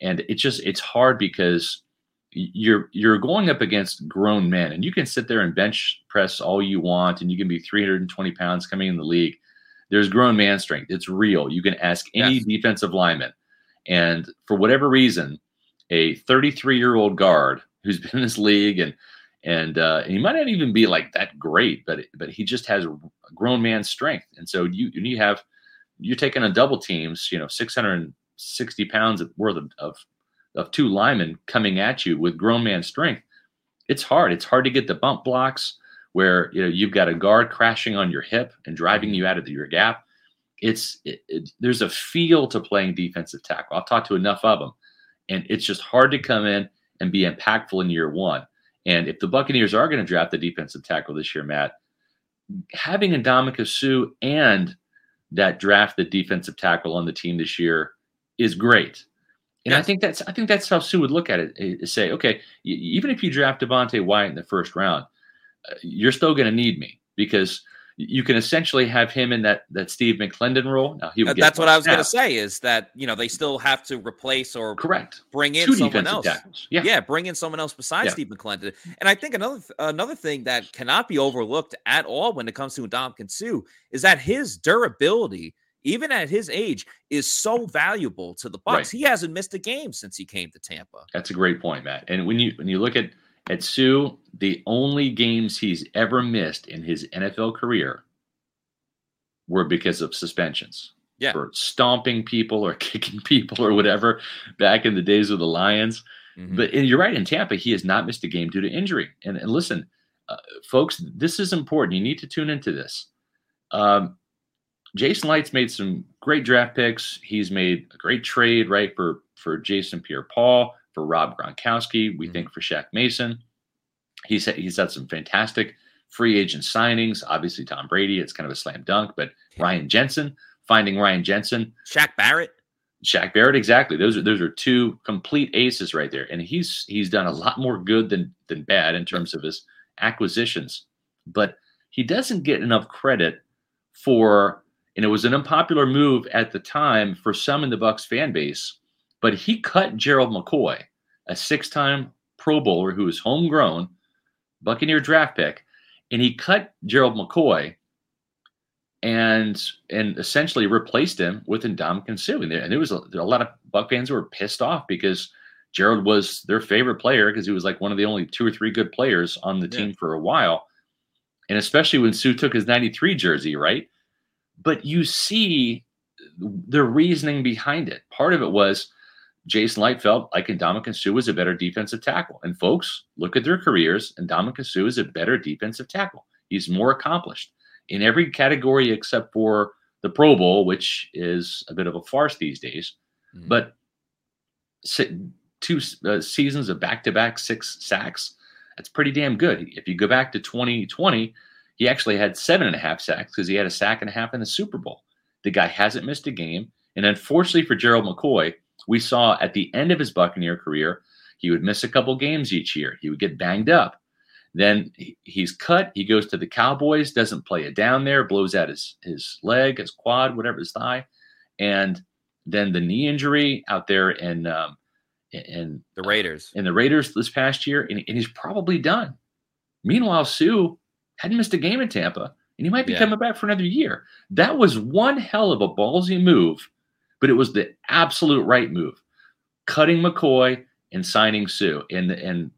and it's just it's hard because you're you're going up against grown men, and you can sit there and bench press all you want, and you can be 320 pounds coming in the league. There's grown man strength. It's real. You can ask any yes. defensive lineman, and for whatever reason, a 33 year old guard who's been in this league and and uh, he might not even be like that great, but but he just has grown man strength. And so you you have you're taking a double teams, you know, 660 pounds worth of, of of two linemen coming at you with grown man strength. It's hard. It's hard to get the bump blocks where you know you've got a guard crashing on your hip and driving you out of your gap. it's it, it, there's a feel to playing defensive tackle. I've talked to enough of them, and it's just hard to come in and be impactful in year one. And if the Buccaneers are going to draft the defensive tackle this year, Matt, having Ndamukong Suh and that draft the defensive tackle on the team this year is great. And. I think that's I think that's how Suh would look at it. Is say, okay, even if you draft Devonte Wyatt in the first round, uh, you're still going to need me because you can essentially have him in that that Steve McLendon role. Now he that's what I was going to say is that you know they still have to replace or correct bring in Two someone else. Yeah, yeah, bring in someone else besides yeah. Steve McLendon. And I think another another thing that cannot be overlooked at all when it comes to Ndamukong Suh is that his durability. Even at his age, is so valuable to the Bucs. Right. He hasn't missed a game since he came to Tampa. That's a great point, Matt. And when you when you look at at Suh, the only games he's ever missed in his NFL career were because of suspensions. Yeah. For stomping people or kicking people or whatever back in the days of the Lions. Mm-hmm. But you're right, in Tampa, he has not missed a game due to injury. And, and listen, uh, folks, this is important. You need to tune into this. Um, Jason Licht's made some great draft picks. He's made a great trade, right, for for Jason Pierre-Paul for Rob Gronkowski. We mm-hmm. think for Shaq Mason. He's he's had some fantastic free agent signings. Obviously, Tom Brady. It's kind of a slam dunk, but Ryan Jensen, finding Ryan Jensen, Shaq Barrett. Shaq Barrett, exactly. Those are those are two complete aces right there, and he's he's done a lot more good than than bad in terms of his acquisitions, but he doesn't get enough credit for. And it was an unpopular move at the time for some in the Bucks fan base but he cut Gerald McCoy, a six time Pro Bowler who was homegrown, Buccaneer draft pick, and he cut Gerald McCoy and and essentially replaced him with Ndamukong Suh. And there, and there was a, there a lot of Buck fans who were pissed off because Gerald was their favorite player because he was like one of the only two or three good players on the yeah. team for a while. And especially when Suh took his 93 jersey, right? But you see the reasoning behind it. Part of it was Jason Licht felt like Ndamukong Suh was a better defensive tackle. And folks, look at their careers. Ndamukong Suh is a better defensive tackle. He's more accomplished in every category except for the Pro Bowl, which is a bit of a farce these days. Mm-hmm. But two uh, seasons of back-to-back six sacks, that's pretty damn good. If you go back to 2020, he actually had seven and a half sacks because he had a sack and a half in the Super Bowl. The guy hasn't missed a game. And unfortunately for Gerald McCoy, we saw at the end of his Buccaneer career, he would miss a couple games each year. He would get banged up. Then he's cut. He goes to the Cowboys, doesn't play it down there, blows out his, his leg, his quad, whatever, his thigh. And then the knee injury out there in, um, in the Raiders. In the Raiders this past year, and, and he's probably done. Meanwhile, Suh hadn't missed a game in Tampa, and he might be yeah. coming back for another year. That was one hell of a ballsy move but it was the absolute right move. Cutting McCoy and signing Suh. And and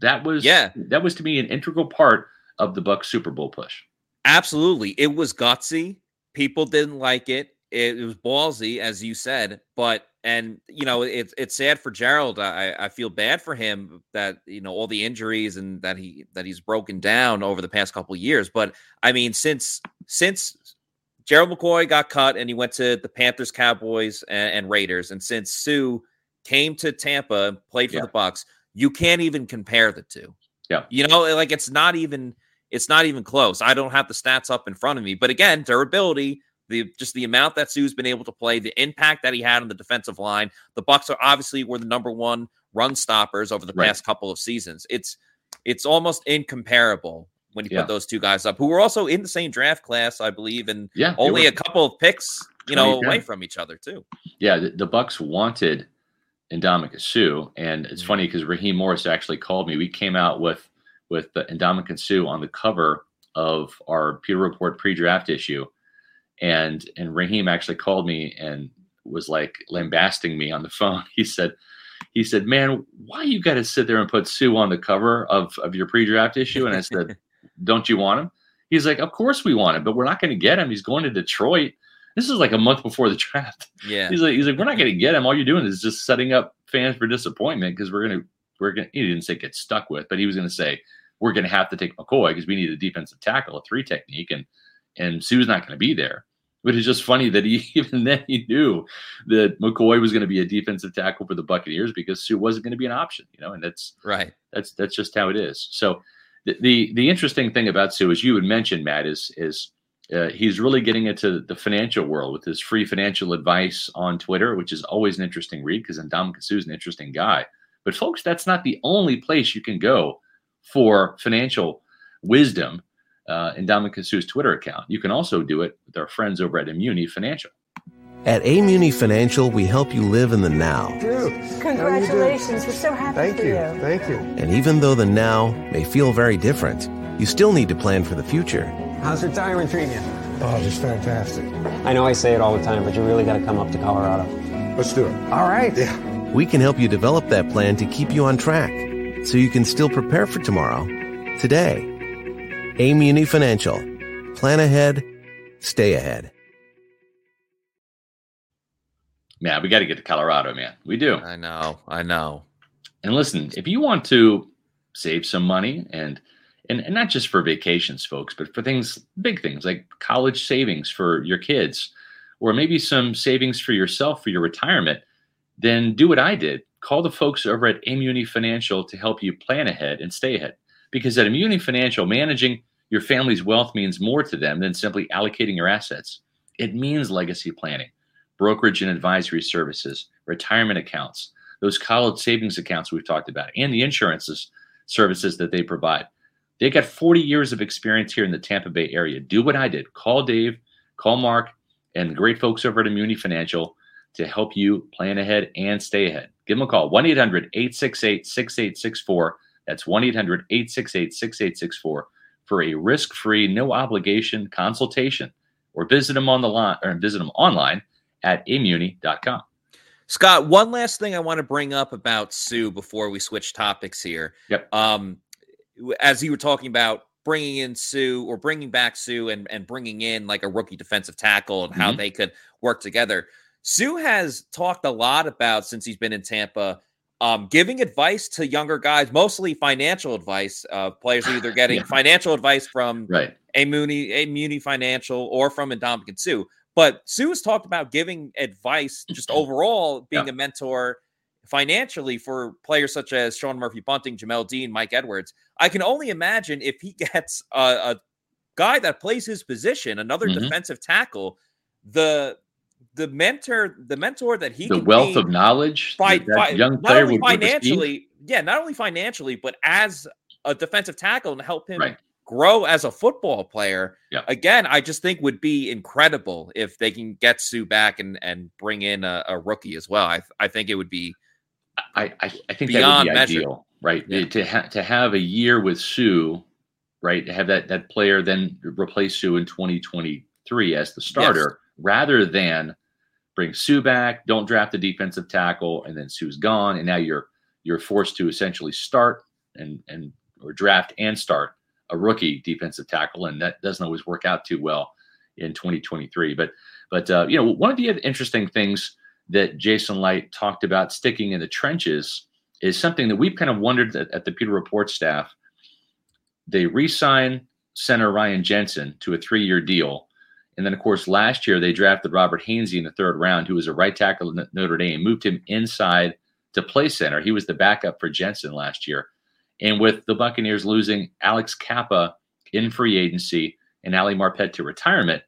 that was yeah, that was to me an integral part of the Buck Super Bowl push. Absolutely. It was gutsy. People didn't like it. It, it was ballsy, as you said, but and you know it's it's sad for Gerald. I I feel bad for him that you know all the injuries and that he that he's broken down over the past couple years. But I mean, since since Gerald McCoy got cut and he went to the Panthers, Cowboys, and, and Raiders. And since Suh came to Tampa and played for yeah. the Bucks, you can't even compare the two. Yeah. You know, like it's not even it's not even close. I don't have the stats up in front of me. But again, durability, the just the amount that Suh's been able to play, the impact that he had on the defensive line. The Bucks are obviously were the number one run stoppers over the right. past couple of seasons. It's it's almost incomparable when you yeah. put those two guys up, who were also in the same draft class, I believe, and yeah, only a couple of picks, you know, away from each other too. Yeah, the, the Bucs wanted Ndamukong Suh, and it's mm-hmm. funny because Raheem Morris actually called me. We came out with with the Ndamukong Suh on the cover of our Pewter Report pre-draft issue, and and Raheem actually called me and was like lambasting me on the phone. He said, he said, "Man, why you got to sit there and put Suh on the cover of of your pre-draft issue?" And I said, don't you want him? He's like, Of course we want him, but we're not going to get him. He's going to Detroit. This is like a month before the draft. Yeah. He's like, he's like, we're not going to get him. All you're doing is just setting up fans for disappointment because we're gonna we're gonna he didn't say get stuck with, but he was gonna say we're gonna have to take McCoy because we need a defensive tackle, a three technique, and and Suh's not gonna be there. But it's just funny that he even then he knew that McCoy was going to be a defensive tackle for the Buccaneers because Suh wasn't going to be an option, you know, and that's right. That's that's just how it is. So the the, the interesting thing about Suh, as you had mentioned, Matt, is is uh, he's really getting into the financial world with his free financial advice on Twitter, which is always an interesting read because Ndamukong Suh is an interesting guy. But folks, that's not the only place you can go for financial wisdom uh, Ndamukong Suh's Twitter account. You can also do it with our friends over at Amuni Financial. At Amuni Financial, we help you live in the now. Dude, congratulations. We're so happy Thank for you. you. Thank you. And even though the now may feel very different, you still need to plan for the future. How's retirement treating you? Oh, just fantastic. I know I say it all the time, but you really got to come up to Colorado. Let's do it. All right. Yeah. We can help you develop that plan to keep you on track so you can still prepare for tomorrow today. Amuni Financial. Plan ahead, stay ahead. Man, we got to get to Colorado, man. We do. I know. I know. And listen, if you want to save some money and and, and not just for vacations, folks, but for things, big things like college savings for your kids, or maybe some savings for yourself for your retirement, then do what I did. Call the folks over at Amuni Financial to help you plan ahead and stay ahead. Because at Amuni Financial, managing your family's wealth means more to them than simply allocating your assets. It means legacy planning, brokerage and advisory services, retirement accounts, those college savings accounts we've talked about, and the insurances services that they provide. They got 40 years of experience here in the Tampa Bay area. Do what I did. Call Dave, call Mark, and the great folks over at Amuni Financial to help you plan ahead and stay ahead. Give them a call 1 800 868 6864. That's 1 800 868 6864 for a risk free, no obligation consultation or visit them on the line or visit them online at amuni.com. Scott, one last thing I want to bring up about Suh before we switch topics here. Yep. Um, as you were talking about bringing in Suh or bringing back Suh and, and bringing in like a rookie defensive tackle and how Mhm. they could work together. Suh has talked a lot about since he's been in Tampa, um, giving advice to younger guys, mostly financial advice. Uh, players are either getting Yeah. financial advice from Right. a Mooney, a Muni Financial, or from Ndamukong Suh. But Suh has talked about giving advice just overall, being Yeah. a mentor financially for players such as Sean Murphy Bunting, Jamel Dean, Mike Edwards. I can only imagine if he gets a, a guy that plays his position, another Mhm. defensive tackle, the the mentor, the mentor that he The wealth of knowledge that fi- young not player only would, would financially, yeah, not only financially, but as a defensive tackle and help him Right. grow as a football player. Yeah. Again, I just think would be incredible if they can get Suh back and and bring in a, a rookie as well. I I think it would be I, I, I think Beyond that would be measure. ideal, right? Yeah. To ha- to have a year with Suh, right? To have that that player then replace Suh in 2023 as the starter, rather than bring Suh back, don't draft the defensive tackle, and then Suh's gone, and now you're you're forced to essentially start and and or draft and start a rookie defensive tackle, and that doesn't always work out too well in 2023. But but uh, you know one of the interesting things that Jason Licht talked about sticking in the trenches is something that we've kind of wondered at, at the Pewter Report staff. They re-sign center Ryan Jensen to a three-year deal. And then, of course, last year they drafted Robert Hainsey in the third round, who was a right tackle at Notre Dame, moved him inside to play center. He was the backup for Jensen last year. And with the Buccaneers losing Alex Cappa in free agency and Ali Marpet to retirement,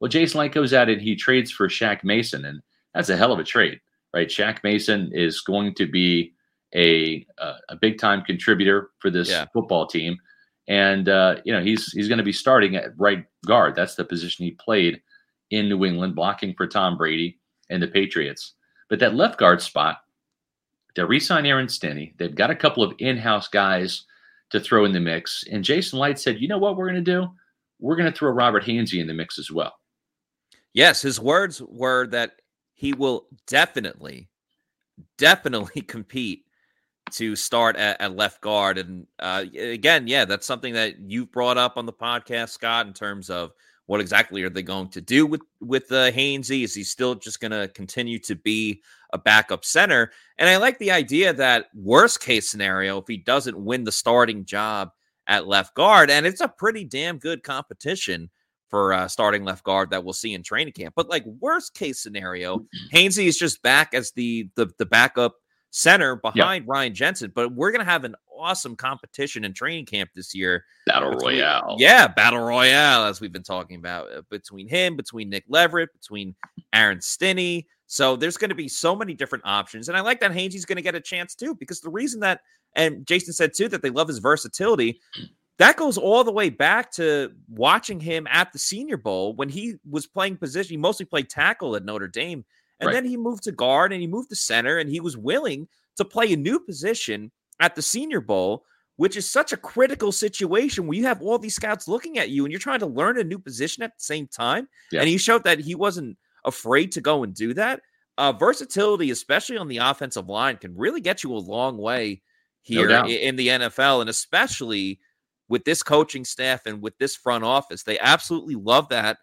well, Jason Licht goes out and he trades for Shaq Mason. And that's a hell of a trade, right? Shaq Mason is going to be a a, a big time contributor for this Yeah. football team, and uh, you know he's he's going to be starting at right guard. That's the position he played in New England, blocking for Tom Brady and the Patriots. But that left guard spot, they re-sign Aaron Stinnie. They've got a couple of in-house guys to throw in the mix, and Jason Licht said, "You know what we're going to do? We're going to throw Robert Hainsey in the mix as well." yes. His words were that he will definitely, definitely compete to start at, at left guard. And uh, again, yeah, that's something that you've brought up on the podcast, Scott, in terms of what exactly are they going to do with with uh, Hainsey? Is he still just going to continue to be a backup center? And I like the idea that worst case scenario, if he doesn't win the starting job at left guard, and it's a pretty damn good competition for uh, starting left guard that we'll see in training camp. But like worst case scenario, Hainsey is just back as the the, the backup center behind yep. Ryan Jensen. But we're gonna have an awesome competition in training camp this year. Battle between, Royale. Yeah, Battle Royale, as we've been talking about uh, between him, between Nick Leverett, between Aaron Stinnie. So there's going to be so many different options. And I like that Hainsey's going to get a chance too, because the reason that, and Jason said too, that they love his versatility that goes all the way back to watching him at the Senior Bowl when he was playing position. He mostly played tackle at Notre Dame, and right. then he moved to guard and he moved to center, and he was willing to play a new position at the Senior Bowl, which is such a critical situation where you have all these scouts looking at you and you're trying to learn a new position at the same time. Yeah. And he showed that he wasn't afraid to go and do that. Uh, versatility, especially on the offensive line, can really get you a long way here no in the NFL, and especially with this coaching staff and with this front office. They absolutely love that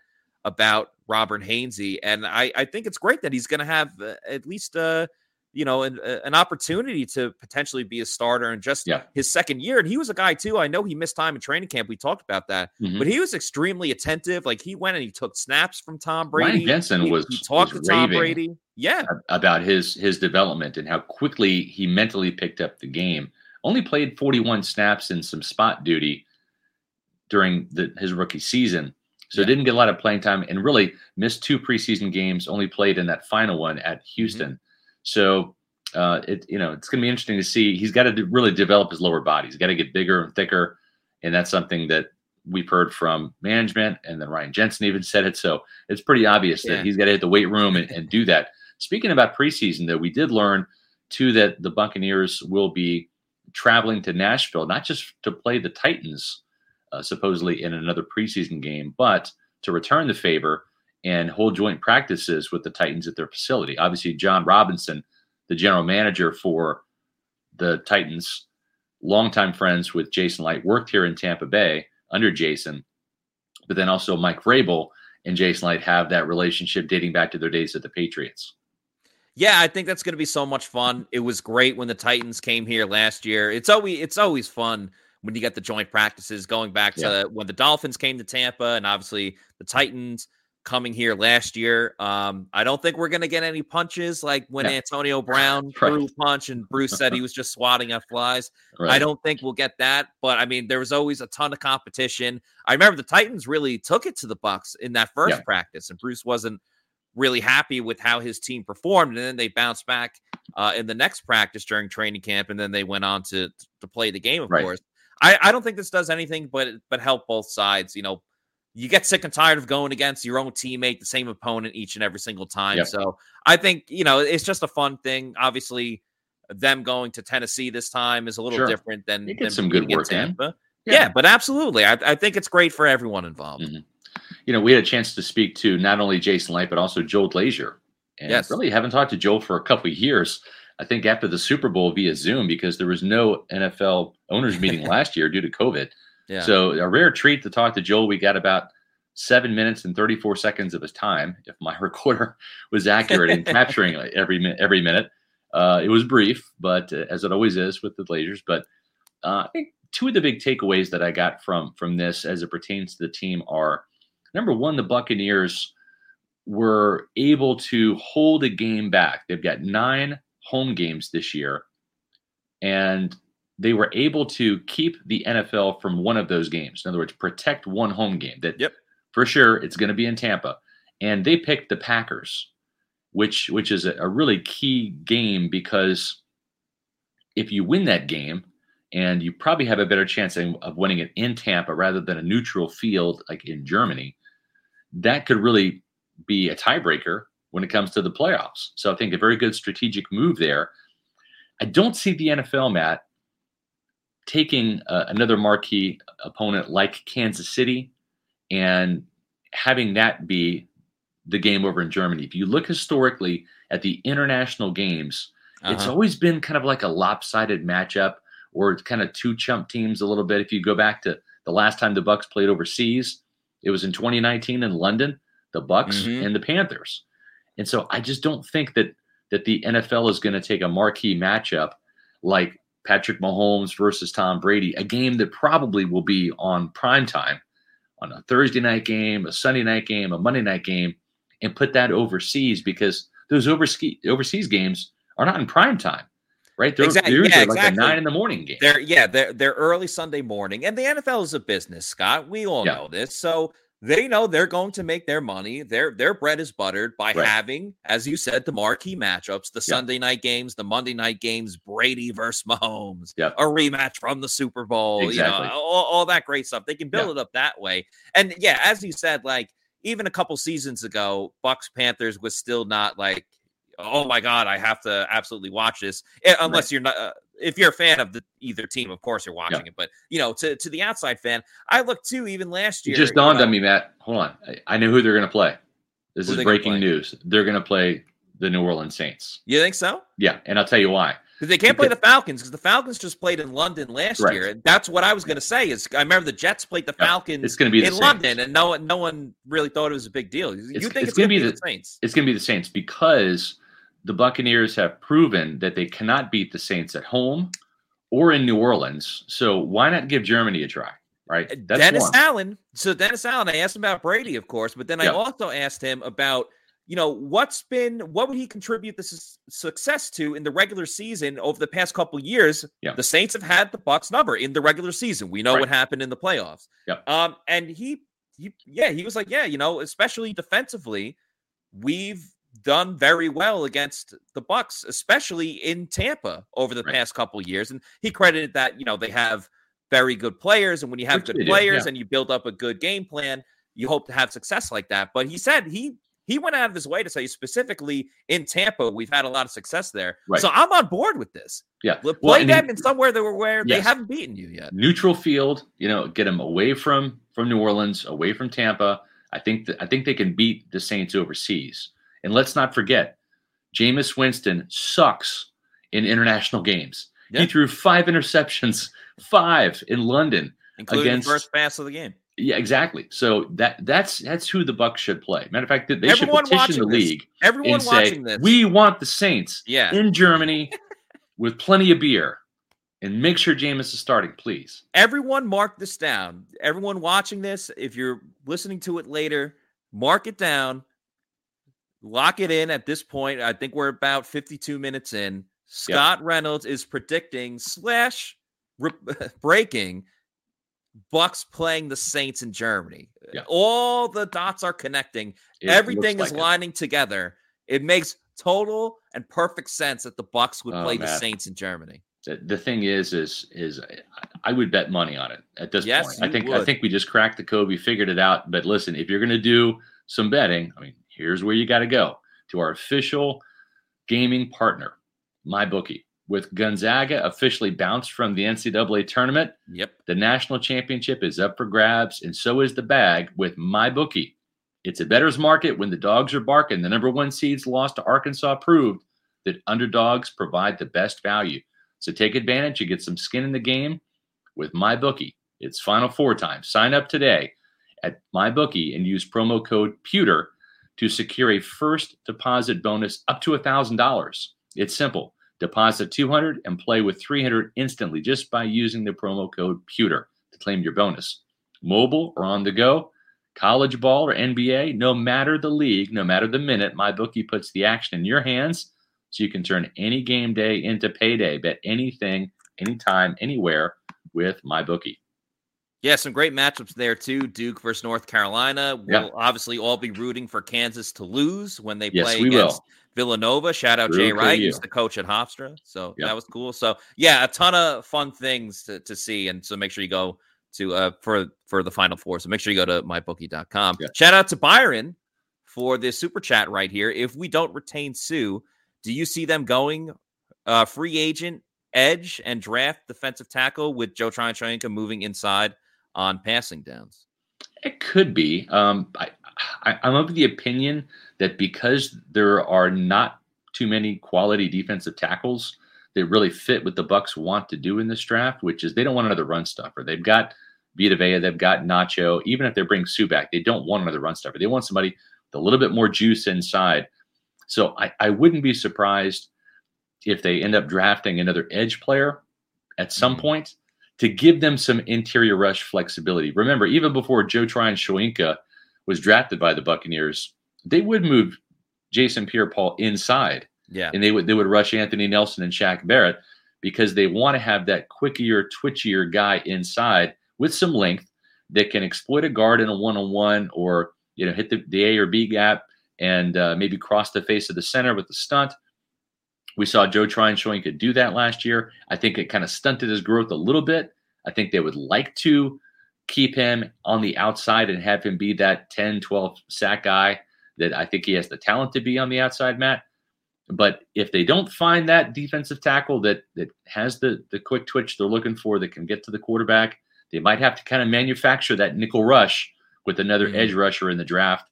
about Robert Hainsey. And I, I think it's great that he's going to have uh, at least, uh, you know, an, uh, an, opportunity to potentially be a starter in just yeah. his second year. And he was a guy too. I know he missed time in training camp. We talked about that, mm-hmm. but he was extremely attentive. Like he went and he took snaps from Tom Brady. Ryan Jensen he, was he talked was to Tom Brady. Yeah, about his his development and how quickly he mentally picked up the game. Only played 41 snaps in some spot duty during the, his rookie season. So yeah. didn't get a lot of playing time and really missed two preseason games, only played in that final one at mm-hmm. Houston. Mm-hmm. So uh, it you know it's going to be interesting to see. He's got to de- really develop his lower body. He's got to get bigger and thicker, and that's something that we've heard from management, and then Ryan Jensen even said it. So it's pretty obvious yeah. that he's got to hit the weight room and, and do that. Speaking about preseason, though, we did learn too that the Buccaneers will be traveling to Nashville, not just to play the Titans uh, supposedly in another preseason game, but to return the favor and hold joint practices with the Titans at their facility. Obviously, Jon Robinson, the general manager for the Titans, longtime friends with Jason Licht, worked here in Tampa Bay under Jason, but then also Mike Vrabel and Jason Licht have that relationship dating back to their days at the Patriots. Yeah, I think that's going to be so much fun. It was great when the Titans came here last year. It's always it's always fun when you get the joint practices going back to yeah. when the Dolphins came to Tampa and obviously the Titans coming here last year. Um, I don't think we're going to get any punches like when yeah. Antonio Brown right. threw punch and Bruce said he was just swatting at flies. Right. I don't think we'll get that, but I mean, there was always a ton of competition. I remember the Titans really took it to the Bucks in that first yeah. practice, and Bruce wasn't really happy with how his team performed, and then they bounced back uh, in the next practice during training camp, and then they went on to to play the game, of right. course. I, I don't think this does anything but but help both sides. You know, you get sick and tired of going against your own teammate, the same opponent each and every single time. Yep. So I think you know it's just a fun thing. Obviously, them going to Tennessee this time is a little sure. different than, than some good work Tampa. Yeah. yeah. but absolutely, I, I, think it's great for everyone involved. Mm-hmm. You know, we had a chance to speak to not only Jason Licht, but also Joel Glazer. And yes. really haven't talked to Joel for a couple of years. I think after the Super Bowl via Zoom because there was no NFL owners meeting last year due to COVID. Yeah. So a rare treat to talk to Joel. We got about seven minutes and 34 seconds of his time, if my recorder was accurate in capturing every every minute. Uh, it was brief, but uh, as it always is with the Glazers. But uh, I think two of the big takeaways that I got from from this, as it pertains to the team, are number one, the Buccaneers were able to hold a game back. They've got nine home games this year, and they were able to keep the NFL from one of those games. In other words, protect one home game. That yep. for sure it's going to be in Tampa, and they picked the Packers, which which is a, a really key game because if you win that game, and you probably have a better chance of winning it in Tampa rather than a neutral field like in Germany, that could really be a tiebreaker when it comes to the playoffs. So I think a very good strategic move there. I don't see the NFL, Matt, taking uh, another marquee opponent like Kansas City and having that be the game over in Germany. If you look historically at the international games, uh-huh. it's always been kind of like a lopsided matchup or kind of two chump teams a little bit. If you go back to the last time the Bucks played overseas, it was in 2019 in London, the Bucks mm-hmm. and the Panthers. And so I just don't think that that the NFL is going to take a marquee matchup like Patrick Mahomes versus Tom Brady, a game that probably will be on prime time on a Thursday night game, a Sunday night game, a Monday night game, and put that overseas because those overseas overseas games are not in prime time right? They're, exactly. They're yeah, like exactly. a nine in the morning game. They're yeah, they're they're early Sunday morning, and the NFL is a business, Scott. We all yeah. know this, so they know they're going to make their money. Their their bread is buttered by right. having, as you said, the marquee matchups, the yeah. Sunday night games, the Monday night games, Brady versus Mahomes, yeah. a rematch from the Super Bowl, exactly. you know, all, all, that great stuff. They can build it up that way, and yeah, as you said, like even a couple seasons ago, Bucks Panthers was still not like oh my god, I have to absolutely watch this. Eh, unless right. you're not, uh, if you're a fan of the either team, of course you're watching yeah. it. But you know, to to the outside fan, I looked too. Even last year, it just dawned you know, on me, Matt. Hold on, I, I know who they're going to play. This is breaking news. They're going to play the New Orleans Saints. You think so? Yeah, and I'll tell you why. Because they can't play the Falcons because the Falcons just played in London last right. year. And that's what I was going to say. Is I remember the Jets played the Falcons. It's going to be in London, and no one, no one really thought it was a big deal. You it's, think it's, it's going to be the, the Saints? It's going to be the Saints because the Buccaneers have proven that they cannot beat the Saints at home or in New Orleans. So why not give Germany a try? Right. Uh, That's Dennis one. Allen. So Dennis Allen, I asked him about Brady, of course, but then I also asked him about, you know, what's been what would he contribute this success to in the regular season over the past couple years? Yeah. The Saints have had the Bucks number in the regular season. We know right. what happened in the playoffs. Yep. Um, and he, he, yeah, he was like, yeah, you know, especially defensively, we've done very well against the Bucks, especially in Tampa over the right. past couple years. And he credited that, you know, they have very good players. And when you have Which good players yeah. and you build up a good game plan, you hope to have success like that. But he said he he went out of his way to say specifically in Tampa, we've had a lot of success there. Right. So I'm on board with this. Yeah. Play well, them he, in somewhere that were where yes. they haven't beaten you yet. Neutral field, you know, get them away from from New Orleans, away from Tampa. I think that I think they can beat the Saints overseas. And let's not forget, Jameis Winston sucks in international games. Yeah. He threw five interceptions, five in London, including against, the first pass of the game. Yeah, exactly. So that that's that's who the Bucks should play. Matter of fact, they Everyone should petition the league. This. Everyone and watching say, this. We want the Saints yeah. in Germany with plenty of beer. And make sure Jameis is starting, please. Everyone mark this down. Everyone watching this, if you're listening to it later, mark it down lock it in at this point. I think we're about 52 minutes in. Scott yep. Reynolds is predicting slash re- breaking Bucks playing the Saints in Germany. Yep. All the dots are connecting. It Everything is lining it. together. It makes total and perfect sense that the Bucks would oh, play man. the Saints in Germany. The, the thing is, is, is I would bet money on it at this yes, point. I think, would. I think we just cracked the code. We figured it out. But listen, if you're going to do some betting, I mean, here's where you got to go to our official gaming partner, MyBookie. With Gonzaga officially bounced from the NCAA tournament, yep, the national championship is up for grabs, and so is the bag with MyBookie. It's a bettor's market when the dogs are barking. The number one seeds lost to Arkansas proved that underdogs provide the best value. So take advantage and get some skin in the game with MyBookie. It's Final Four time. Sign up today at MyBookie and use promo code PEWTER to secure a first deposit bonus up to $1,000. It's simple. Deposit 200 and play with 300 instantly just by using the promo code PEWTER to claim your bonus. Mobile or on the go, college ball or NBA, no matter the league, no matter the minute, my bookie puts the action in your hands so you can turn any game day into payday. Bet anything, anytime, anywhere with MyBookie. Yeah, some great matchups there too. Duke versus North Carolina. We'll obviously all be rooting for Kansas to lose when they yes, play against will. Villanova. Shout out Jay Wright, he's the coach at Hofstra. So yep. that was cool. So yeah, a ton of fun things to, to see. And so make sure you go to uh for for the final four. So make sure you go to mybookie.com. Yeah. Shout out to Byron for this super chat right here. If we don't retain Suh, do you see them going uh free agent edge and draft defensive tackle with Joe Tryon moving inside? On passing downs? It could be. Um, I, I, I'm of the opinion that because there are not too many quality defensive tackles that really fit what the Bucks want to do in this draft, which is they don't want another run stuffer. They've got Vita Vea, they've got Nacho. Even if they bring Suh back, they don't want another run stuffer. They want somebody with a little bit more juice inside. So I, I wouldn't be surprised if they end up drafting another edge player at some mm-hmm. point to give them some interior rush flexibility. Remember, even before Joe Tryon-Shoyinka was drafted by the Buccaneers, they would move Jason Pierre-Paul inside. Yeah. And they would they would rush Anthony Nelson and Shaq Barrett because they want to have that quickier, twitchier guy inside with some length that can exploit a guard in a one-on-one or you know hit the, the A or B gap and uh, maybe cross the face of the center with the stunt. We saw Joe Tryon showing he could do that last year. I think it kind of stunted his growth a little bit. I think they would like to keep him on the outside and have him be that 10, 12 sack guy that I think he has the talent to be on the outside, Matt. But if they don't find that defensive tackle that that has the the quick twitch they're looking for that can get to the quarterback, they might have to kind of manufacture that nickel rush with another mm-hmm. edge rusher in the draft,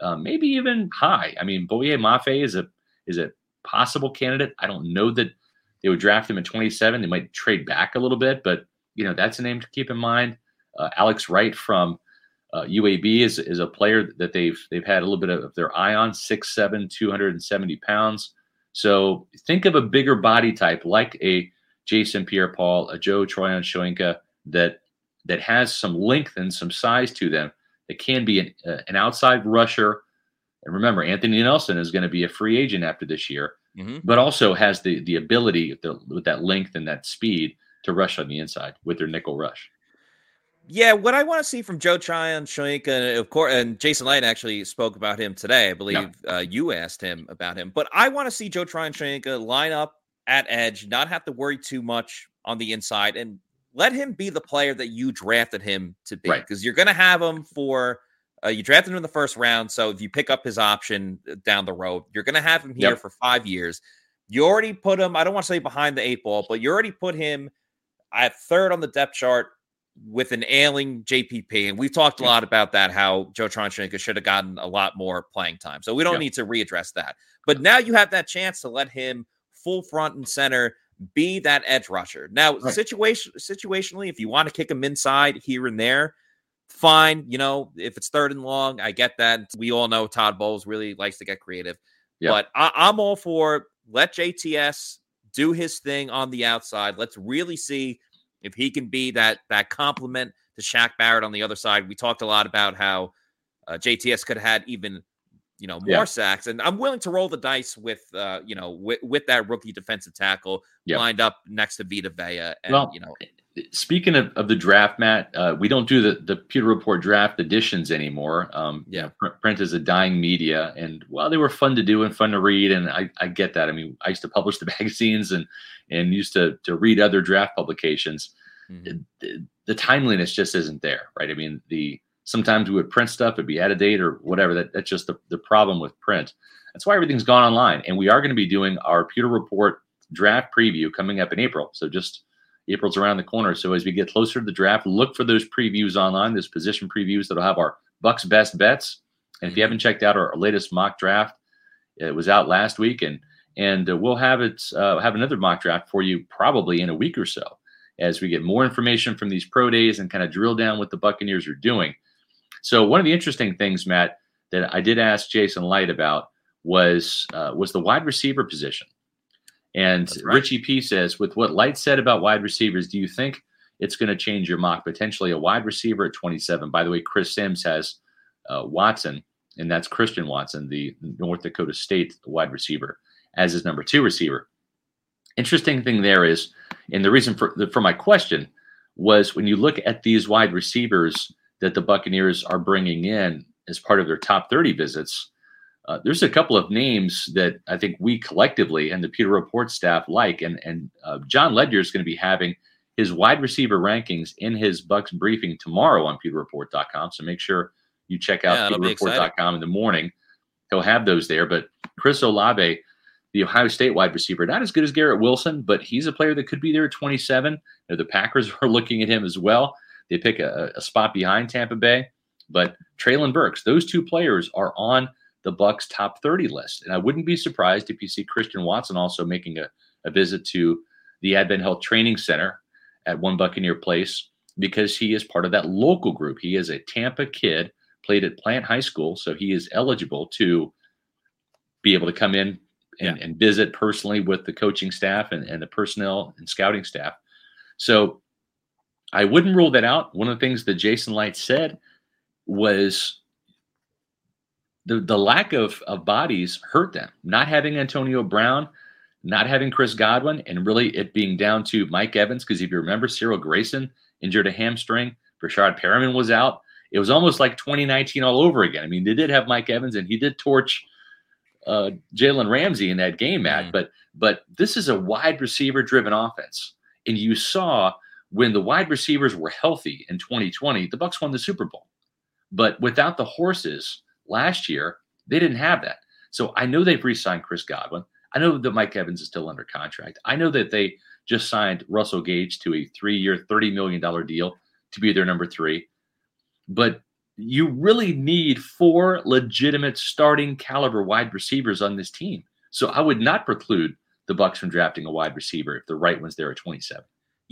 uh, maybe even high. I mean, Boye Mafe is a is a possible candidate. I don't know that they would draft him at 27. They might trade back a little bit, but you know that's a name to keep in mind. Uh, Alex Wright from uh, UAB is, is a player that they've they've had a little bit of their eye on, 6'7", 270 pounds. So think of a bigger body type like a Jason Pierre-Paul, a Joe Tryon-Shoyinka that that has some length and some size to them. That can be an, uh, an outside rusher. And remember, Anthony Nelson is going to be a free agent after this year, mm-hmm. but also has the the ability the, with that length and that speed to rush on the inside with their nickel rush. Yeah, what I want to see from Joe Tryon-Shoyinka, of course, and Jason Licht actually spoke about him today. I believe yeah. uh, you asked him about him, but I want to see Joe Tryon-Shoyinka line up at edge, not have to worry too much on the inside, and let him be the player that you drafted him to be. Because right. you're going to have him for uh, you drafted him in the first round, so if you pick up his option uh, down the road, you're going to have him here yep. for five years. You already put him. I don't want to say behind the eight ball, but you already put him at third on the depth chart with an ailing JPP, and we've talked a lot about that, how Joe Tryon-Shoyinka should have gotten a lot more playing time. So we don't need to readdress that. But now you have that chance to let him full front and center be that edge rusher. Now, right. situation situationally, if you want to kick him inside here and there, fine. You know, if it's third and long, I get that. We all know Todd Bowles really likes to get creative. But I, I'm all for let JTS do his thing on the outside. Let's really see if he can be that that complement to Shaq Barrett on the other side, we talked a lot about how uh, JTS could have had even you know more yeah. sacks, and I'm willing to roll the dice with uh, you know with, with that rookie defensive tackle yep. lined up next to Vita Vea, and well, you know. Speaking of, of the draft, Matt, uh, we don't do the, the Pewter Report draft editions anymore. Um, yeah, print is a dying media, and while they were fun to do and fun to read, and I, I get that. I mean, I used to publish the magazines and and used to to read other draft publications. Mm-hmm. The, the, timeliness just isn't there, right? I mean, the sometimes we would print stuff, it'd be out of date or whatever. That that's just the, the problem with print. That's why everything's gone online, and we are going to be doing our Pewter Report draft preview coming up in April. So just April's around the corner. So as we get closer to the draft, look for those previews online, those position previews that'll have our Bucks best bets. And if you mm-hmm. haven't checked out our latest mock draft, it was out last week, and and uh, we'll have it uh, have another mock draft for you probably in a week or so as we get more information from these pro days and kind of drill down what the Buccaneers are doing. So one of the interesting things, Matt, that I did ask Jason Licht about was uh, was the wide receiver position. And right. Richie P says, with what Licht said about wide receivers, do you think it's going to change your mock? Potentially a wide receiver at 27. By the way, Chris Sims has uh, Watson, and that's Christian Watson, the North Dakota State wide receiver as his number two receiver. Interesting thing there is, and the reason for for my question was when you look at these wide receivers that the Buccaneers are bringing in as part of their top 30 visits, uh, there's a couple of names that I think we collectively and the Pewter Report staff like, and and uh, Jon Ledyard is going to be having his wide receiver rankings in his Bucks briefing tomorrow on PewterReport.com. So make sure you check out yeah, PewterReport.com in the morning. He'll have those there. But Chris Olave the Ohio State wide receiver. Not as good as Garrett Wilson, but he's a player that could be there at 27. You know, the Packers are looking at him as well. They pick a, a spot behind Tampa Bay, but Treylon Burks, those two players are on the Bucks top 30 list. And I wouldn't be surprised if you see Christian Watson also making a, a visit to the Advent Health Training Center at One Buccaneer Place because he is part of that local group. He is a Tampa kid, played at Plant High School, so he is eligible to be able to come in and, yeah. and visit personally with the coaching staff and, and the personnel and scouting staff. So I wouldn't rule that out. One of the things that Jason Licht said was the the lack of of bodies hurt them. Not having Antonio Brown, not having Chris Godwin, and really it being down to Mike Evans. Because if you remember, Cyril Grayson injured a hamstring. Breshad Perriman was out. It was almost like 2019 all over again. I mean, they did have Mike Evans, and he did torch uh, Jalen Ramsey in that game, Matt. Mm. But but this is a wide receiver driven offense, and you saw when the wide receivers were healthy in 2020, the Bucs won the Super Bowl. But without the horses last year, they didn't have that. So I know they've re-signed Chris Godwin. I know that Mike Evans is still under contract. I know that they just signed Russell Gage to a three-year, $30 million deal to be their number three. But you really need four legitimate starting caliber wide receivers on this team. So I would not preclude the Bucs from drafting a wide receiver if the right one's there at 27.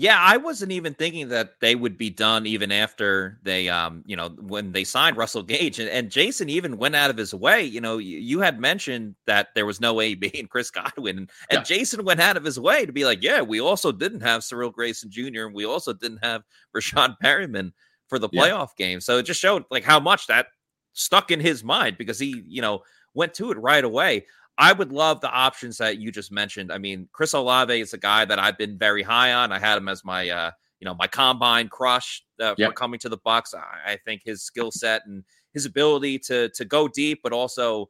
Yeah, I wasn't even thinking that they would be done even after they, um, you know, when they signed Russell Gage. And, and Jason even went out of his way. You know, you, you had mentioned that there was no AB and Chris Godwin. And, and. Jason went out of his way to be like, yeah, we also didn't have Cyril Grayson Jr. and we also didn't have Breshad Perriman for the playoff yeah. game. So it just showed like how much that stuck in his mind because he, you know, went to it right away. I would love the options that you just mentioned. I mean, Chris Olave is a guy that I've been very high on. I had him as my, uh, you know, my combine crush uh, yep. for coming to the Bucs. I, I think his skill set and his ability to to go deep, but also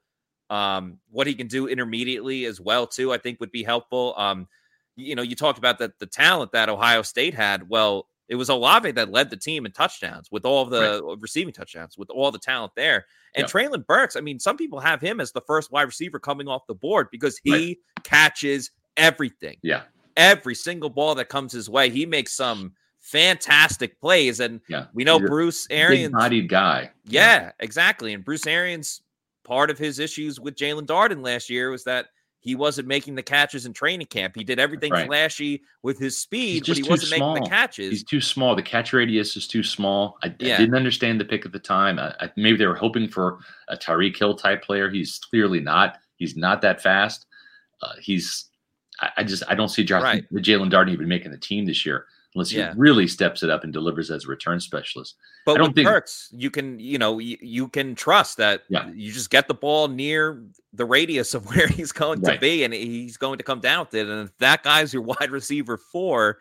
um, what he can do intermediately as well too. I think would be helpful. Um, you know, you talked about the the talent that Ohio State had. Well, it was Olave that led the team in touchdowns with all the right. Uh, receiving touchdowns with all the talent there. And yep. Treylon Burks, I mean, some people have him as the first wide receiver coming off the board because he right. catches everything. Yeah. Every single ball that comes his way, he makes some fantastic plays. And yeah. we know He's Bruce Arians bodied guy. Yeah, yeah, exactly. And Bruce Arians, part of his issues with Jaelon Darden last year was that he wasn't making the catches in training camp. He did everything right. flashy with his speed, but he wasn't small. making the catches. He's too small. The catch radius is too small. I, yeah. I didn't understand the pick at the time. I, I, maybe they were hoping for a Tyreek Hill type player. He's clearly not. He's not that fast. Uh, he's. I, just I don't see Josh, right. Jaelon Darden even making the team this year unless yeah. he really steps it up and delivers as a return specialist. But I don't think Burks, you can, you know, you, you, can trust that yeah. you just get the ball near the radius of where he's going right. to be, and he's going to come down with it. And if that guy's your wide receiver four,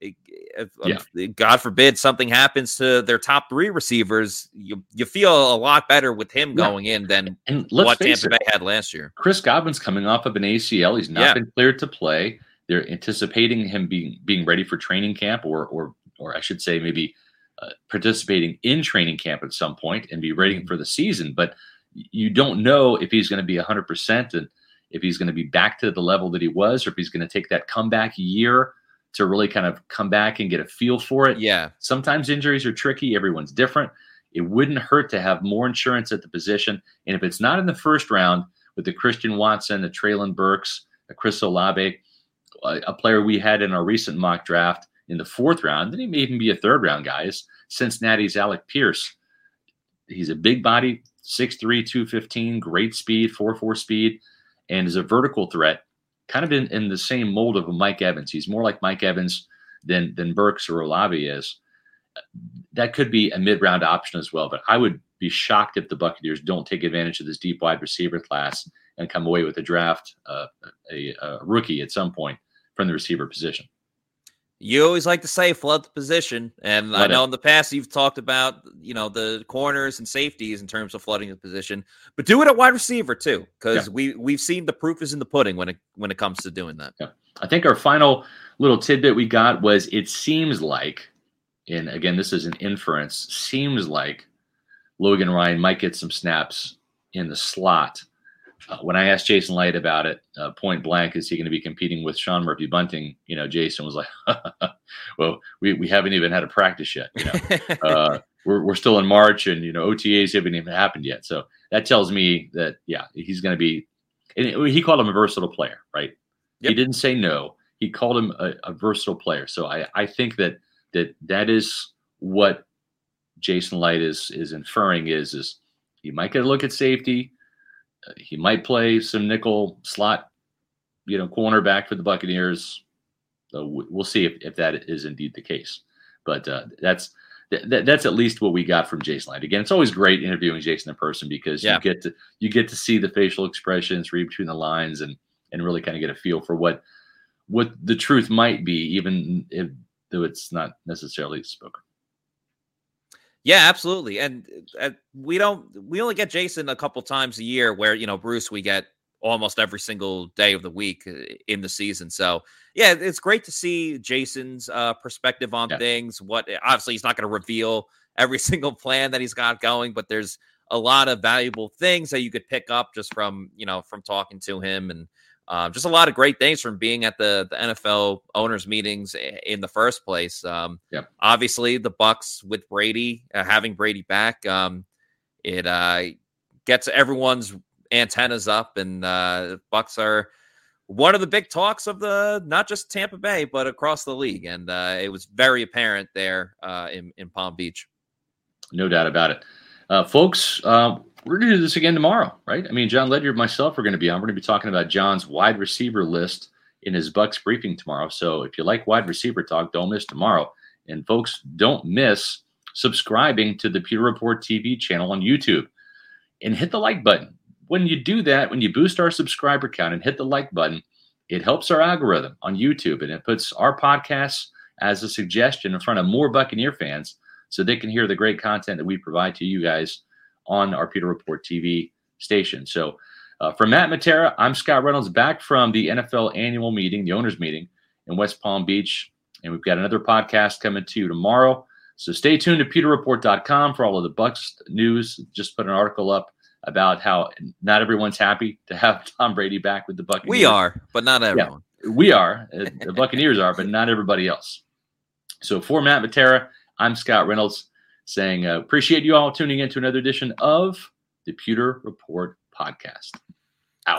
if, uh, yeah. God forbid something happens to their top three receivers, you you feel a lot better with him yeah. going in than what Tampa Bay had last year. Chris Godwin's coming off of an ACL; he's not yeah. been cleared to play. They're anticipating him being being ready for training camp, or or or I should say maybe uh, participating in training camp at some point and be ready mm-hmm. for the season. But you don't know if he's going to be 100% and if he's going to be back to the level that he was, or if he's going to take that comeback year to really kind of come back and get a feel for it. Yeah. Sometimes injuries are tricky. Everyone's different. It wouldn't hurt to have more insurance at the position. And if it's not in the first round with the Christian Watson, the Treylon Burks, the Chris Olave, a player we had in our recent mock draft in the fourth round, then he may even be a third round guy, is Cincinnati's Alec Pierce. He's a big body, 6'3, 215, great speed, 4'4 speed, and is a vertical threat, kind of in, in the same mold of a Mike Evans. He's more like Mike Evans than, than Burks or Olave is. That could be a mid round option as well, but I would be shocked if the Buccaneers don't take advantage of this deep wide receiver class and come away with a draft, uh, a, a rookie at some point from the receiver position. You always like to say flood the position, and flood I know it. in the past you've talked about you know the corners and safeties in terms of flooding the position, but do it at wide receiver too, because yeah. we we've seen the proof is in the pudding when it when it comes to doing that. Yeah. I think our final little tidbit we got was it seems like, and again this is an inference, seems like Logan Ryan might get some snaps in the slot uh, when I asked Jason Licht about it, uh, point blank, is he going to be competing with Sean Murphy Bunting? You know, Jason was like, "Well, we, we haven't even had a practice yet. You know, uh, we're we're still in March, and you know, OTAs haven't even happened yet. So that tells me that yeah, he's going to be. And he called him a versatile player, right? Yep. He didn't say no. He called him a, a versatile player. So I I think that that that is what Jason Licht is is inferring is is he might get a look at safety he might play some nickel slot, you know, cornerback for the Buccaneers. So we'll see if, if that is indeed the case. But uh, that's th- that's at least what we got from Jason Licht. Again, it's always great interviewing Jason in person because yeah. you get to you get to see the facial expressions, read between the lines, and and really kind of get a feel for what what the truth might be, even if though it's not necessarily spoken. Yeah, absolutely. And uh, we don't we only get Jason a couple times a year where, you know, Bruce we get almost every single day of the week uh, in the season. So, yeah, it's great to see Jason's uh, perspective on yeah. things. What obviously he's not going to reveal every single plan that he's got going, but there's a lot of valuable things that you could pick up just from, you know, from talking to him and um, just a lot of great things from being at the, the NFL owners meetings in the first place. Um, yep. Obviously, the Bucs with Brady uh, having Brady back, um, it uh, gets everyone's antennas up, and uh, Bucs are one of the big talks of the not just Tampa Bay but across the league, and uh, it was very apparent there uh, in in Palm Beach. No doubt about it, uh, folks. Uh, we're going to do this again tomorrow, right? I mean, Jon Ledyard, and myself, are going to be on. We're going to be talking about John's wide receiver list in his Bucs briefing tomorrow. So if you like wide receiver talk, don't miss tomorrow. And folks, don't miss subscribing to the Pewter Report TV channel on YouTube and hit the like button. When you do that, when you boost our subscriber count and hit the like button, it helps our algorithm on YouTube and it puts our podcasts as a suggestion in front of more Buccaneer fans so they can hear the great content that we provide to you guys on our Pewter Report TV station. So, uh, for Matt Matera, I'm Scott Reynolds back from the NFL annual meeting, the owners' meeting in West Palm Beach. And we've got another podcast coming to you tomorrow. So stay tuned to pewterreport.com for all of the Bucs news. Just put an article up about how not everyone's happy to have Tom Brady back with the Buccaneers. We are, but not everyone. Yeah, we are. Uh, the Buccaneers are, but not everybody else. So for Matt Matera, I'm Scott Reynolds saying uh, appreciate you all tuning in to another edition of the Pewter Report podcast.